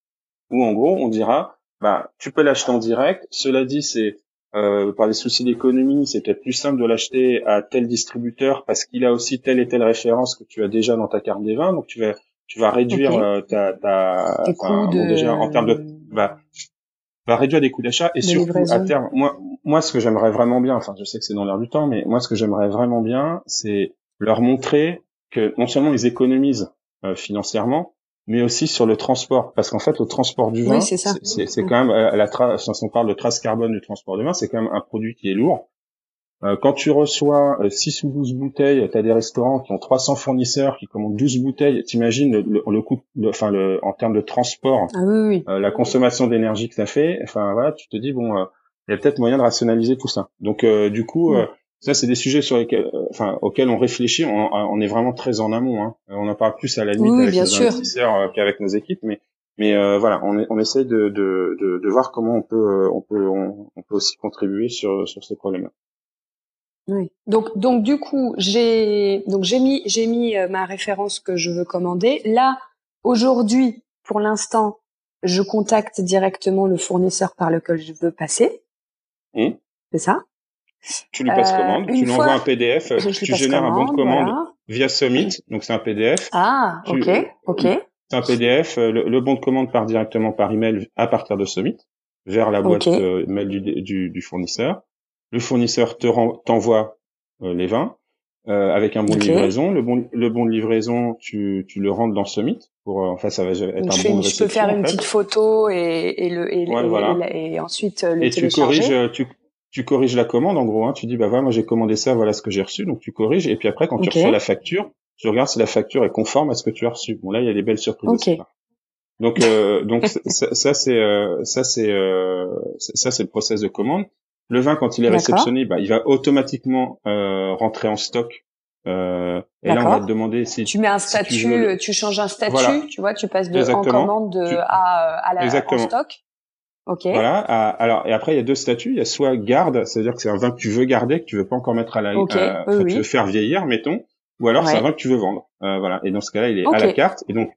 où en gros, on dira, bah, tu peux l'acheter en direct. Cela dit, c'est euh, par des soucis d'économie, c'est peut-être plus simple de l'acheter à tel distributeur parce qu'il a aussi telle et telle référence que tu as déjà dans ta carte des vins. Donc tu vas tu vas réduire euh, ta, ta déjà en termes de bah, va réduire des coûts d'achat et surtout à terme moi moi ce que j'aimerais vraiment bien enfin je sais que c'est dans l'air du temps mais moi ce que j'aimerais vraiment bien c'est leur montrer que non seulement ils économisent euh, financièrement mais aussi sur le transport. Parce qu'en fait le transport du vin c'est c'est quand même euh, la trace si on parle de trace carbone du transport du vin c'est quand même un produit qui est lourd quand tu reçois 6 euh, ou 12 bouteilles, tu as des restaurants qui ont 300 fournisseurs qui commandent 12 bouteilles, t'imagines le, le, coût, enfin le, en termes de transport, ah oui, euh, la consommation d'énergie que ça fait, enfin voilà, tu te dis bon, il y a peut-être moyen de rationaliser tout ça. Donc du coup, ça c'est des sujets sur lesquels, enfin auxquels on réfléchit, on, on, est vraiment très en amont. Hein. On en parle plus à la limite avec les investisseurs qu'avec nos équipes, mais mais voilà, on, on essaye de, de, de, de, voir comment on peut on peut on, on peut aussi contribuer sur sur ces problèmes-là. Oui. Donc, donc du coup, j'ai donc j'ai mis j'ai mis euh, ma référence que je veux commander. Là, aujourd'hui, pour l'instant, je contacte directement le fournisseur par lequel je veux passer. Mmh. C'est ça? Tu lui passes euh, commande, tu lui envoies un PDF, tu génères un bon de commande via Summit, donc c'est un PDF. Ah, ok, ok. C'est un PDF. Euh, le, bon de commande part directement par email à partir de Summit vers la boîte mail du, du, du fournisseur le fournisseur te t'envoie euh, les vins euh, avec un bon de livraison. Le bon, le bon de livraison, tu, tu le rentres dans Summit. Pour, euh, enfin, ça va être un bon de Je peux faire une petite photo et, et le et, et, ensuite le et tu corriges, tu, tu corriges la commande en gros. Hein. Tu dis bah voilà, moi j'ai commandé ça, voilà ce que j'ai reçu. Donc tu corriges et puis après quand tu reçois la facture, tu regardes si la facture est conforme à ce que tu as reçu. Bon là il y a des belles surprises. Donc euh, donc ça, ça c'est ça c'est ça c'est le process de commande. Le vin, quand il est réceptionné, bah, il va automatiquement euh, rentrer en stock. Euh, et là, on va te demander si tu mets un statut, tu, changes un statut, tu vois, tu passes de en commande de à, à la en stock. Ok. Voilà. alors et après il y a deux statuts. Il y a soit garde, c'est-à-dire que c'est un vin que tu veux garder, que tu veux pas encore mettre à la, okay. euh, tu veux faire vieillir, mettons, ou alors c'est un vin que tu veux vendre. Euh, voilà. Et dans ce cas-là, il est à la carte. Et donc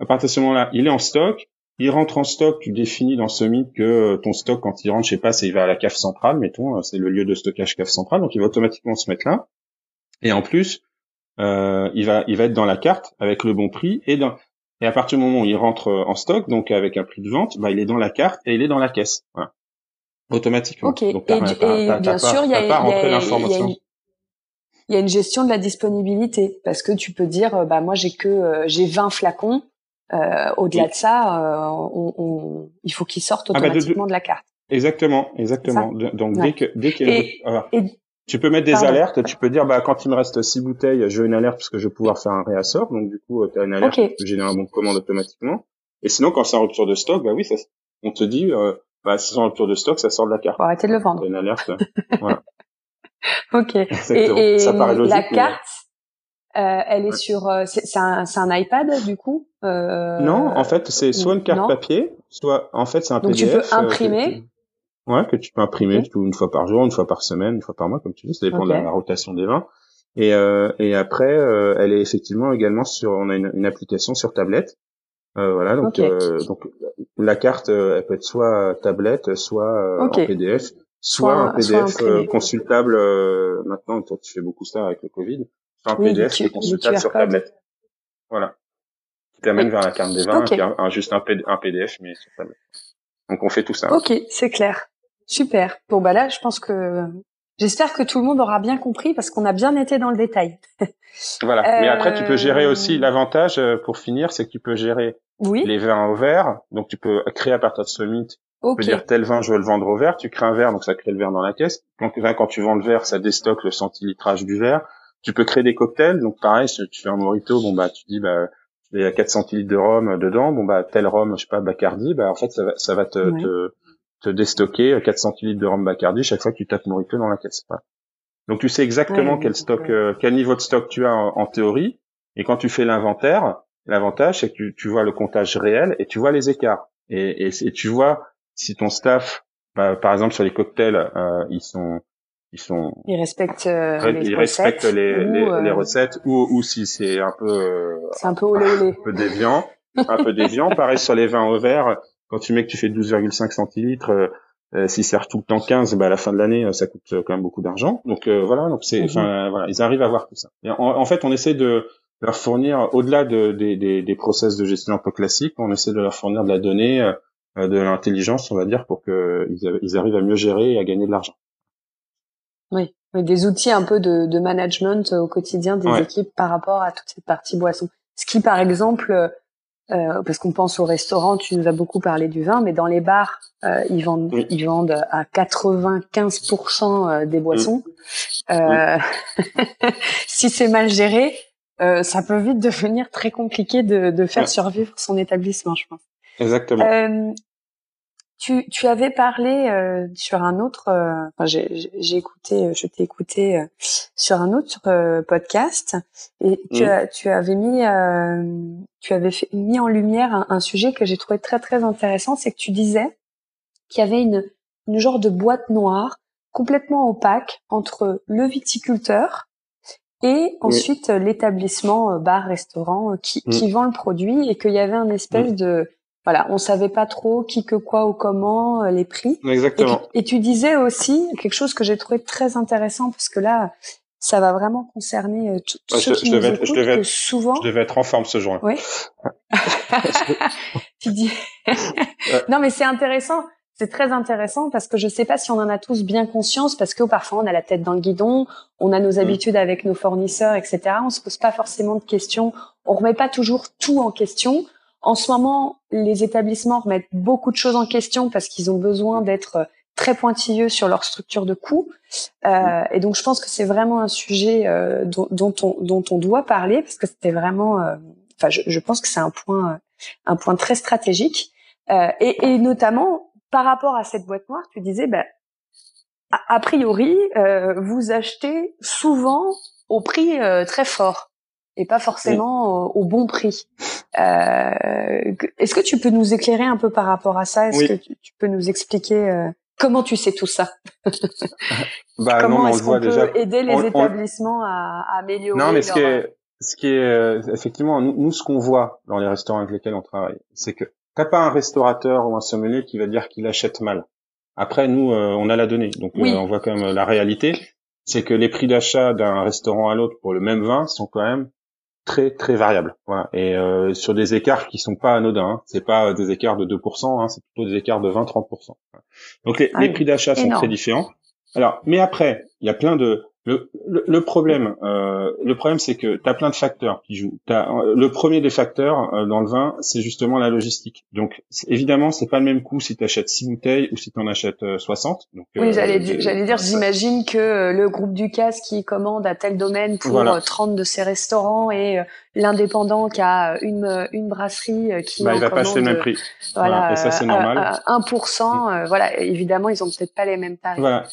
à partir de ce moment-là, il est en stock il rentre en stock, tu définis dans ce mythe que euh, ton stock, quand il rentre, je sais pas, c'est il va à la cave centrale, mettons, euh, c'est le lieu de stockage cave centrale, donc il va automatiquement se mettre là. Et en plus, euh, il va il va être dans la carte avec le bon prix et dans et à partir du moment où il rentre en stock, donc avec un prix de vente, bah il est dans la carte et il est dans la caisse, voilà. automatiquement. Ok. Donc, et, bien sûr, il y a, il y a une gestion de la disponibilité parce que tu peux dire bah moi j'ai que j'ai 20 flacons euh, au-delà de ça, euh, on, on, il faut qu'il sorte automatiquement ah bah de, la carte. Exactement, exactement. Donc dès que dès qu'il tu peux mettre des alertes, tu peux dire bah quand il me reste six bouteilles, je veux une alerte parce que je vais pouvoir faire un réassort. Donc du coup, tu as une alerte okay. qui génère un bon de commande automatiquement. Et sinon quand c'est en rupture de stock, bah oui, ça, on te dit euh, bah si c'est en rupture de stock, ça sort de la carte. Faut arrêter de le vendre. une alerte. voilà. Ok. Et, et ça paraît logique, la carte, euh, elle est sur, euh, c'est un, un, iPad du coup. Euh... Non, en fait, c'est soit une carte papier, soit en fait c'est un Donc PDF. Donc tu peux imprimer? Que, ouais, que tu peux imprimer une fois par jour, une fois par semaine, une fois par mois, comme tu dis. Ça dépend de la, rotation des vins. Et, euh, et après, euh, elle est effectivement également sur, on a une, une application sur tablette. Euh, voilà, donc, donc la carte, elle peut être soit tablette, soit en PDF, soit, un PDF consultable. maintenant, tu fais beaucoup ça avec le Covid un PDF qui est consultable sur tablette. Voilà. Qui t'amène vers la carte des vins, un, juste un, PDF, mais sur tablette. Donc on fait tout ça. Ok, c'est clair. Super. Bon bah là, je pense que J'espère que tout le monde aura bien compris parce qu'on a bien été dans le détail. voilà. Mais après, tu peux gérer aussi l'avantage pour finir, c'est que tu peux gérer les vins au verre. Donc, tu peux créer à partir de ce mythe tu peux dire tel vin, je veux le vendre au verre. Tu crées un verre, donc ça crée le verre dans la caisse. Donc quand tu vends le verre, ça déstocke le centilitrage du verre. Tu peux créer des cocktails. Donc pareil, si tu fais un mojito, bon bah tu dis bah il y a 4 centilitres de rhum dedans. Bon bah tel rhum, je sais pas Bacardi, bah en fait ça va, ça va te, te, te déstocker 4 centilitres de rhum Bacardi chaque fois que tu tapes mojito dans la caisse. Donc tu sais exactement quel stock, euh, quel niveau de stock tu as en, théorie. Et quand tu fais l'inventaire, l'avantage c'est que tu, tu, vois le comptage réel et tu vois les écarts. Et, et, et tu vois si ton staff, bah, par exemple sur les cocktails, euh, ils sont ils sont ils respectent euh, les respectent les, les, les, euh, recettes ou ou si c'est un peu euh, c'est un peu olé olé un peu déviant un peu déviant pareil sur les vins au verre quand tu mets que tu fais 12,5 centilitres euh, s'ils servent tout le temps 15 bah à la fin de l'année ça coûte quand même beaucoup d'argent donc voilà donc c'est mhm. enfin voilà ils arrivent à voir tout ça et en, en fait on essaie de leur fournir au-delà de, des, des, des process de gestion un peu classiques on essaie de leur fournir de la donnée euh, de l'intelligence, on va dire, pour qu'ils ils arrivent à mieux gérer et à gagner de l'argent. Oui, des outils un peu de, de management au quotidien des équipes par rapport à toute cette partie boisson. Ce qui, par exemple, euh, parce qu'on pense au restaurant, tu nous as beaucoup parlé du vin, mais dans les bars, euh, ils vendent, ils vendent à 95% euh, des boissons. Euh, si c'est mal géré, euh, ça peut vite devenir très compliqué de, de faire survivre son établissement, je pense. Exactement. Euh, tu, tu avais parlé euh, sur un autre, euh, enfin j'ai écouté, je t'ai écouté sur un autre podcast et tu, as, tu avais mis, tu avais fait, mis en lumière un, un sujet que j'ai trouvé très très intéressant, c'est que tu disais qu'il y avait une, une genre de boîte noire complètement opaque entre le viticulteur et ensuite l'établissement bar-restaurant qui, qui vend le produit et qu'il y avait un espèce de voilà, on savait pas trop qui que quoi ou comment, euh, les prix. Exactement. Et, tu disais aussi quelque chose que j'ai trouvé très intéressant parce que là, ça va vraiment concerner euh, tous ceux qui je nous devais, écoutent, je devais être, souvent. Je devais être en forme ce jour. Oui. tu dis. non, mais c'est intéressant. C'est très intéressant parce que je sais pas si on en a tous bien conscience parce que parfois on a la tête dans le guidon, on a nos mm. habitudes avec nos fournisseurs, etc. On se pose pas forcément de questions, on remet pas toujours tout en question. En ce moment, les établissements remettent beaucoup de choses en question parce qu'ils ont besoin d'être très pointilleux sur leur structure de coûts. Euh, et donc, je pense que c'est vraiment un sujet euh, dont, dont, on, dont on doit parler parce que c'était vraiment. Euh, enfin, je, je, pense que c'est un point, un point très stratégique. Euh, et, et, notamment par rapport à cette boîte noire, tu disais, ben, a, a priori, euh, vous achetez souvent au prix très fort et pas forcément au, bon prix. Euh, Est-ce que tu peux nous éclairer un peu par rapport à ça? Est-ce que tu, peux nous expliquer euh, comment tu sais tout ça? Bah, Comment est-ce qu'on peut aider les établissements à, à, améliorer Non, mais ce qui est, ce qui est euh, effectivement nous, nous ce qu'on voit dans les restaurants avec lesquels on travaille, c'est que t'as pas un restaurateur ou un sommelier qui va dire qu'il achète mal. Après, nous, euh, on a la donnée, donc euh, on voit quand même la réalité. C'est que les prix d'achat d'un restaurant à l'autre pour le même vin sont quand même très très variable. Voilà. Et euh, sur des écarts qui sont pas anodins, hein. c'est pas des écarts de 2%, hein, c'est plutôt des écarts de 20-30%. Donc les, ah les prix d'achat sont très différents. Alors, mais après, il y a plein de le, le, problème, euh, le problème, c'est que tu as plein de facteurs qui jouent. As, euh, le premier des facteurs euh, dans le vin, c'est justement la logistique. Donc, évidemment, c'est pas le même coût si tu achètes 6 bouteilles ou si tu en achètes 60. Donc, oui, j'allais j'allais dire, j'imagine que le groupe Ducasse qui commande à tel domaine pour 30 de ses restaurants et l'indépendant qui a une, une brasserie qui bah, il va pas acheter le même prix. Voilà, et ça c'est normal. 1%, mm. voilà, évidemment, ils ont peut-être pas les mêmes tarifs. Voilà.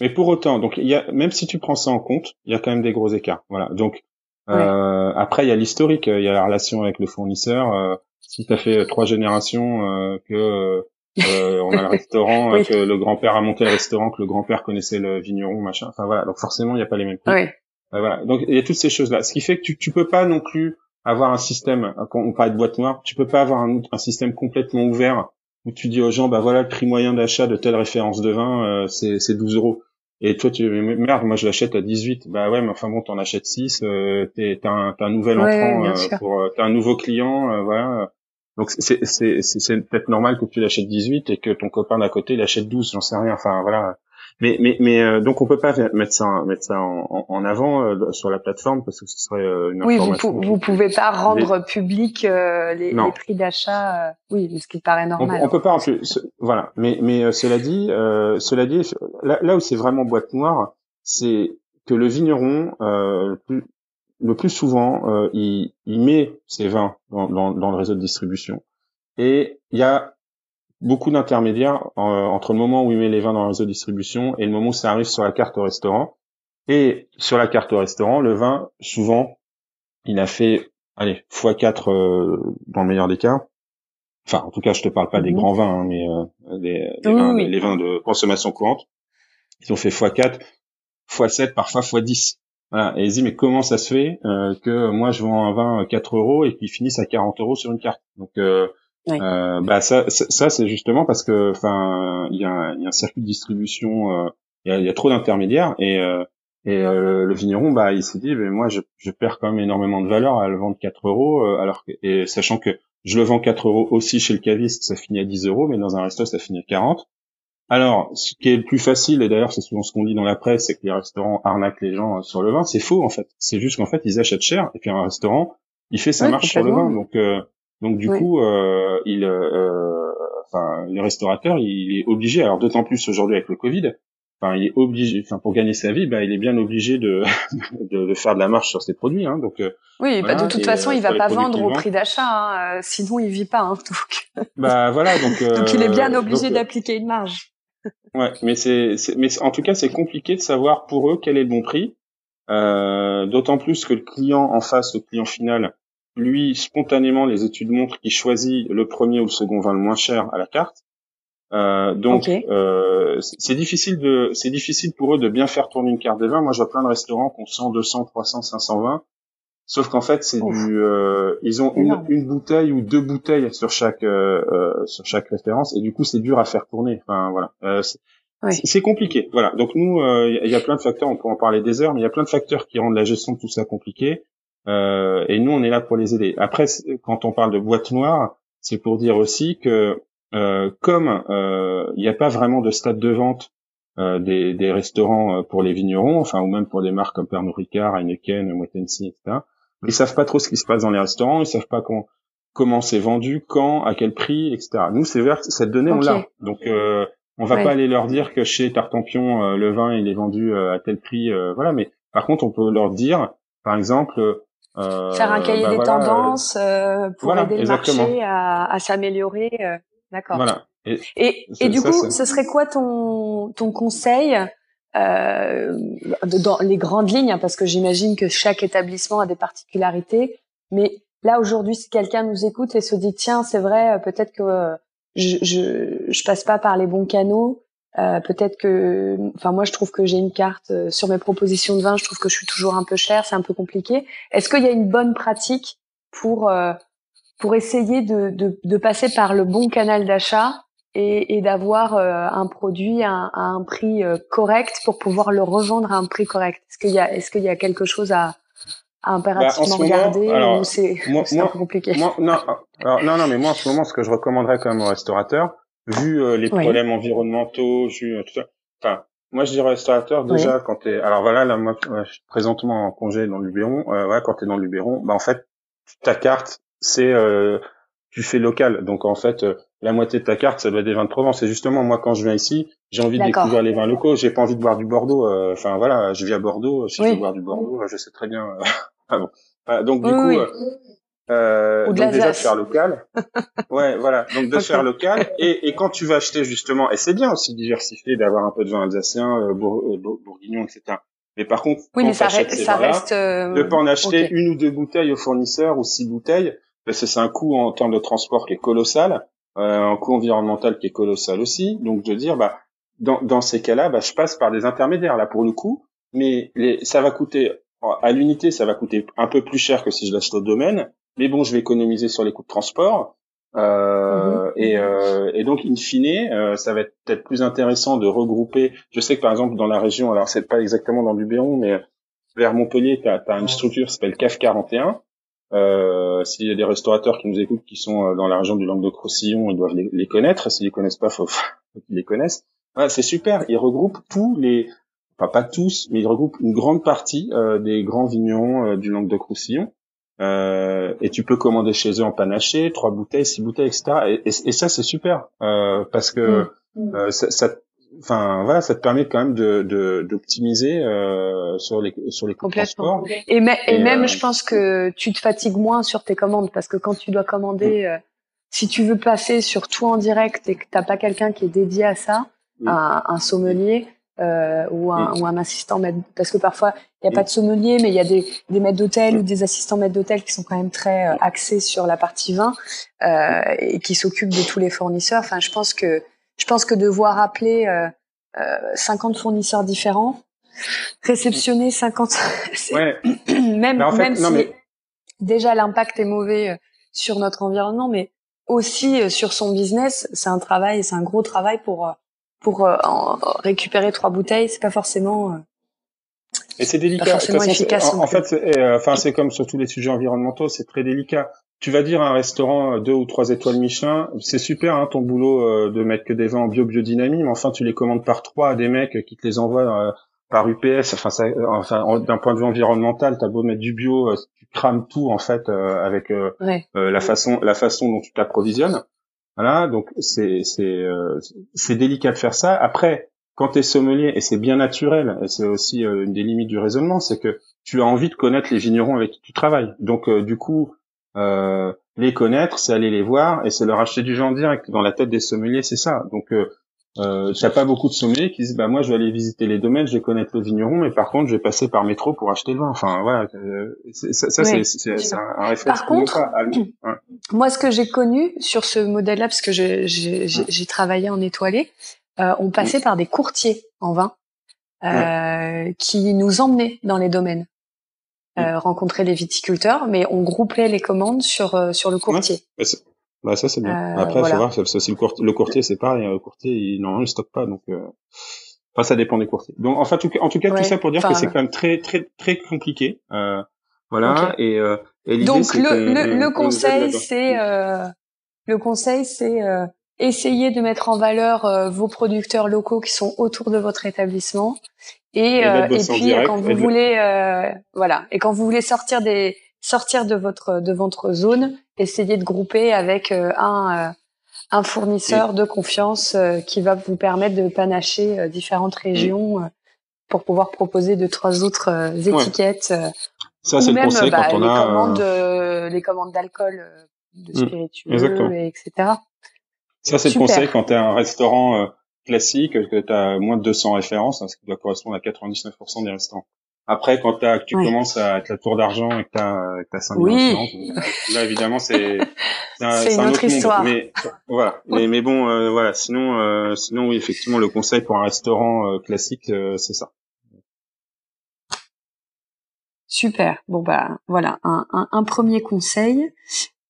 Mais pour autant, donc il y a, même si tu prends ça en compte, il y a quand même des gros écarts. Voilà. Donc euh, après, il y a l'historique, il y a la relation avec le fournisseur. Euh, si tu as fait trois générations euh, que euh, on a le restaurant, que le grand-père a monté le restaurant, que le grand-père connaissait le vigneron, machin. Enfin voilà. Donc forcément, il n'y a pas les mêmes prix. Oui. voilà. Donc il y a toutes ces choses-là. Ce qui fait que tu, tu peux pas non plus avoir un système. Quand on parle de boîte noire, tu peux pas avoir un, un système complètement ouvert où tu dis aux gens, bah voilà, le prix moyen d'achat de telle référence de vin, c'est 12 euros. Et toi, tu merde, moi je l'achète à 18. Bah ouais, mais enfin bon, t'en achètes 6, euh, t'as un, un nouvel entrant euh, pour, euh, t'as un nouveau client, euh, voilà. Donc c'est c'est c'est peut-être normal que tu l'achètes 18 et que ton copain d'à côté l'achète 12, j'en sais rien. Enfin voilà. Mais mais mais euh, donc on peut pas mettre ça mettre ça en, en avant euh, sur la plateforme parce que ce serait euh, une oui, information. Oui, vous, vous pouvez pas rendre public les, les, prix d'achat. oui, ce qui paraît normal. On, on peut pas. Voilà. Mais mais cela dit, cela dit, là, là où c'est vraiment boîte noire, c'est que le vigneron le plus, le plus souvent il, il met ses vins dans, dans, dans le réseau de distribution et il y a beaucoup d'intermédiaires euh, entre le moment où il met les vins dans le réseau de distribution et le moment où ça arrive sur la carte au restaurant. Et sur la carte au restaurant, le vin, souvent, il a fait, allez, x4 euh, dans le meilleur des cas. Enfin, en tout cas, je te parle pas des mhm. grands vins, hein, mais euh, des, vins, les vins de consommation courante. Ils ont fait x4, x7, parfois x10. Voilà. Et ils disent, mais comment ça se fait que moi, je vends un vin 4 euros et qu'il finisse à 40 euros sur une carte? Donc, euh, bah ça, ça c'est justement parce que, enfin, il y, a un, y a un circuit de distribution, euh, il y, a, y, a, trop d'intermédiaires et euh, et euh, le vigneron, bah, il s'est dit, mais moi, je, je, perds quand même énormément de valeur à le vendre 4 euros, alors que, et sachant que je le vends 4 euros aussi chez le caviste, ça finit à 10 euros, mais dans un resto, ça finit à 40. Alors, ce qui est le plus facile, et d'ailleurs c'est souvent ce qu'on dit dans la presse, c'est que les restaurants arnaquent les gens sur le vin. C'est faux en fait. C'est juste qu'en fait ils achètent cher, et puis un restaurant, il fait sa marche sur le vin. Donc euh, donc du coup, euh, il, euh, enfin, le restaurateur, il est obligé. Alors d'autant plus aujourd'hui avec le Covid, enfin, il est obligé. Enfin, pour gagner sa vie, bah, il est bien obligé de, de, faire de la marche sur ses produits. Hein, donc euh, oui, bah, de toute façon, il va pas vendre au prix d'achat, hein, euh, sinon il vit pas. Hein, donc. Bah voilà, donc. donc il est bien obligé d'appliquer une marge. ouais, mais c'est, mais en tout cas, c'est compliqué de savoir pour eux quel est le bon prix. D'autant plus que le client en face, le client final, lui, spontanément, les études montrent qu'il choisit le premier ou le second vin le moins cher à la carte. Euh, donc, euh, c'est difficile de, c'est difficile pour eux de bien faire tourner une carte des vins. Moi, je vois plein de restaurants qui ont 100, 200, 300, 500 vins. Sauf qu'en fait, c'est du, euh, ils ont une, une, bouteille ou deux bouteilles sur chaque, euh, euh, sur chaque référence, et du coup, c'est dur à faire tourner. Enfin, voilà. Euh, c'est compliqué. Voilà. Donc nous, il y a plein de facteurs. On peut en parler des heures, mais il y a plein de facteurs qui rendent la gestion de tout ça compliqué. Euh, et nous, on est là pour les aider. Après, quand on parle de boîte noire, c'est pour dire aussi que euh, comme euh, il n'y a pas vraiment de stade de vente euh, des, des, restaurants pour les vignerons, enfin ou même pour des marques comme Pernod Ricard, Heineken, Moitensi, etc. Ils savent pas trop ce qui se passe dans les restaurants, ils savent pas comment comment c'est vendu, quand, à quel prix, etc. Nous, c'est vers cette donnée, on l'a. Donc, euh, on va pas aller leur dire que chez Tartampion, le vin, il est vendu à tel prix, voilà. Mais par contre, on peut leur dire, par exemple, euh, Faire un cahier bah des tendances euh, pour aider le marché à, à s'améliorer. Euh, d'accord. Voilà. Et, et, et du coup, ce serait quoi ton, ton conseil euh, dans les grandes lignes, hein, parce que j'imagine que chaque établissement a des particularités. Mais là aujourd'hui, si quelqu'un nous écoute et se dit tiens, c'est vrai, peut-être que je, je je passe pas par les bons canaux, euh, peut-être que, enfin moi je trouve que j'ai une carte euh, sur mes propositions de vin, je trouve que je suis toujours un peu cher, c'est un peu compliqué. Est-ce qu'il y a une bonne pratique pour euh, pour essayer de, de, de, passer par le bon canal d'achat et, et d'avoir un produit à, un prix correct pour pouvoir le revendre à un prix correct? Est-ce qu'il y a est-ce qu'il y a quelque chose à, à impérativement bah, regarder ou c'est un peu compliqué? moi, non, alors, non non mais moi en ce moment ce que je recommanderais quand même aux restaurateurs vu euh, les problèmes environnementaux, vu euh, tout ça. Enfin, moi je dirais restaurateur déjà quand t'es. Alors voilà, là moi je suis présentement en congé dans le Luberon. Euh, voilà, quand t'es dans le Luberon, bah en fait ta carte c'est euh, tu fais local. Donc en fait la moitié de ta carte ça doit être des vins de Provence. Et justement moi quand je viens ici, j'ai envie de découvrir les vins locaux. J'ai pas envie de boire du Bordeaux. Enfin voilà, je vis à Bordeaux. Si je veux boire du Bordeaux, je sais très bien. ah bon. donc du coup euh, donc déjà de faire local. ouais, voilà. Donc de faire local. Et, et, quand tu vas acheter justement, et c'est bien aussi diversifier, d'avoir un peu de vin alsacien, euh, euh bourguignon, etc. Mais par contre, oui, mais ça, reste, ça reste euh... de pas en acheter une ou deux bouteilles au fournisseur ou six bouteilles, parce que c'est un coût en termes de transport qui est colossal, euh, un coût environnemental qui est colossal aussi. Donc de dire, bah, dans, dans ces cas-là, bah, je passe par des intermédiaires là pour le coup, mais les, ça va coûter à l'unité, ça va coûter un peu plus cher que si je l'achète au domaine, mais bon, je vais économiser sur les coûts de transport. Euh, mhm. et, euh, et, donc, in fine, euh, ça va être peut-être plus intéressant de regrouper. Je sais que par exemple dans la région, alors c'est pas exactement dans Luberon, mais vers Montpellier, tu as, une structure qui s'appelle CAF 41. Euh, S'il y a des restaurateurs qui nous écoutent qui sont euh, dans la région du Languedoc-Roussillon, ils doivent les, connaître. S'ils les connaissent pas, faut, faut qu'ils les connaissent. Ouais, c'est super. Il regroupe tous les, enfin pas tous, mais il regroupe une grande partie euh, des grands vignerons euh, du Languedoc-Roussillon. Euh, et tu peux commander chez eux en panaché, trois bouteilles, six bouteilles, etc. Et, ça, c'est super euh, parce que mm. euh, ça, ça, enfin voilà, ça te permet quand même de d'optimiser euh, sur les sur les transports. Et, et même, je pense que tu te fatigues moins sur tes commandes parce que quand tu dois commander, mm. si tu veux passer sur tout en direct et que t'as pas quelqu'un qui est dédié à ça, mm. un, un sommelier euh, ou, un, ou un assistant maître. Parce que parfois il n'y a pas de sommelier mais il y a des, des maîtres d'hôtel ou des assistants maîtres d'hôtel qui sont quand même très euh, axés sur la partie vin euh, et qui s'occupent de tous les fournisseurs. Enfin je pense que je pense que devoir appeler euh, 50 euh, fournisseurs différents réceptionner 50 ouais. même en fait, même si déjà l'impact est mauvais euh, sur notre environnement mais aussi sur son business c'est un travail c'est un gros travail pour pour euh, récupérer trois bouteilles, c'est pas forcément. Euh, et c'est délicat. efficace en, fait, euh, enfin, c'est comme sur tous les sujets environnementaux, c'est très délicat. Tu vas dire à un restaurant deux ou trois étoiles Michelin, c'est super hein, ton boulot de mettre que des vins en bio biodynamie, mais enfin tu les commandes par trois à des mecs qui te les envoient par UPS. Enfin, ça, enfin d'un point de vue environnemental, t'as beau mettre du bio, tu crames tout en fait avec la façon la façon dont tu t'approvisionnes. Voilà, donc c'est c'est euh, c'est délicat de faire ça. Après, quand tu es sommelier et c'est bien naturel, et c'est aussi euh, une des limites du raisonnement, c'est que tu as envie de connaître les vignerons avec qui tu travailles. Donc euh, du coup, les connaître, c'est aller les voir et c'est leur acheter du genre direct. Dans la tête des sommeliers, c'est ça. Donc euh, il pas beaucoup de sommeliers qui disent bah moi je vais aller visiter les domaines, je vais connaître le vigneron, mais par contre je vais passer par métro pour acheter le vin. Enfin voilà, euh, ça, ça c'est un, réflexe. Par contre, moi ce que j'ai connu sur ce modèle-là, parce que j'ai travaillé en étoilé, euh, on passait par des courtiers en vin euh, qui nous emmenaient dans les domaines. Euh, rencontrer les viticulteurs, mais on groupait les commandes sur euh, sur le courtier. Bah ça c'est bien. Euh, Après, il faut voir, ça, le, courtier, le courtier c'est pareil, hein, le courtier il, normalement il stocke pas, donc euh... enfin ça dépend des courtiers. Donc enfin tout, en tout cas tout ça pour dire que c'est quand même très très très compliqué, euh, voilà. Et, euh, et donc le, le, le, conseil c'est euh, le conseil c'est euh, essayer de mettre en valeur vos producteurs locaux qui sont autour de votre établissement et, et, et puis quand vous voulez voilà et quand vous voulez sortir des sortir de votre de votre zone, essayer de grouper avec euh, un euh, un fournisseur de confiance euh, qui va vous permettre de panacher différentes régions pour pouvoir proposer deux trois autres étiquettes. Ça c'est le conseil bah, quand on les a commandes, les commandes d'alcool, de mm. spiritueux, etc. Ça c'est le conseil quand tu as un restaurant classique que tu as moins de 200 références, hein, ce qui doit correspondre à 99% des restaurants. Après, quand as, tu commences à être la tour d'argent et que tu as 5 oui. là évidemment c'est c'est une autre, histoire. Mais voilà. Mais, bon, euh, voilà. Sinon, euh, sinon oui, effectivement, le conseil pour un restaurant euh, classique, c'est ça. Super. Bon bah voilà un, un, un premier conseil.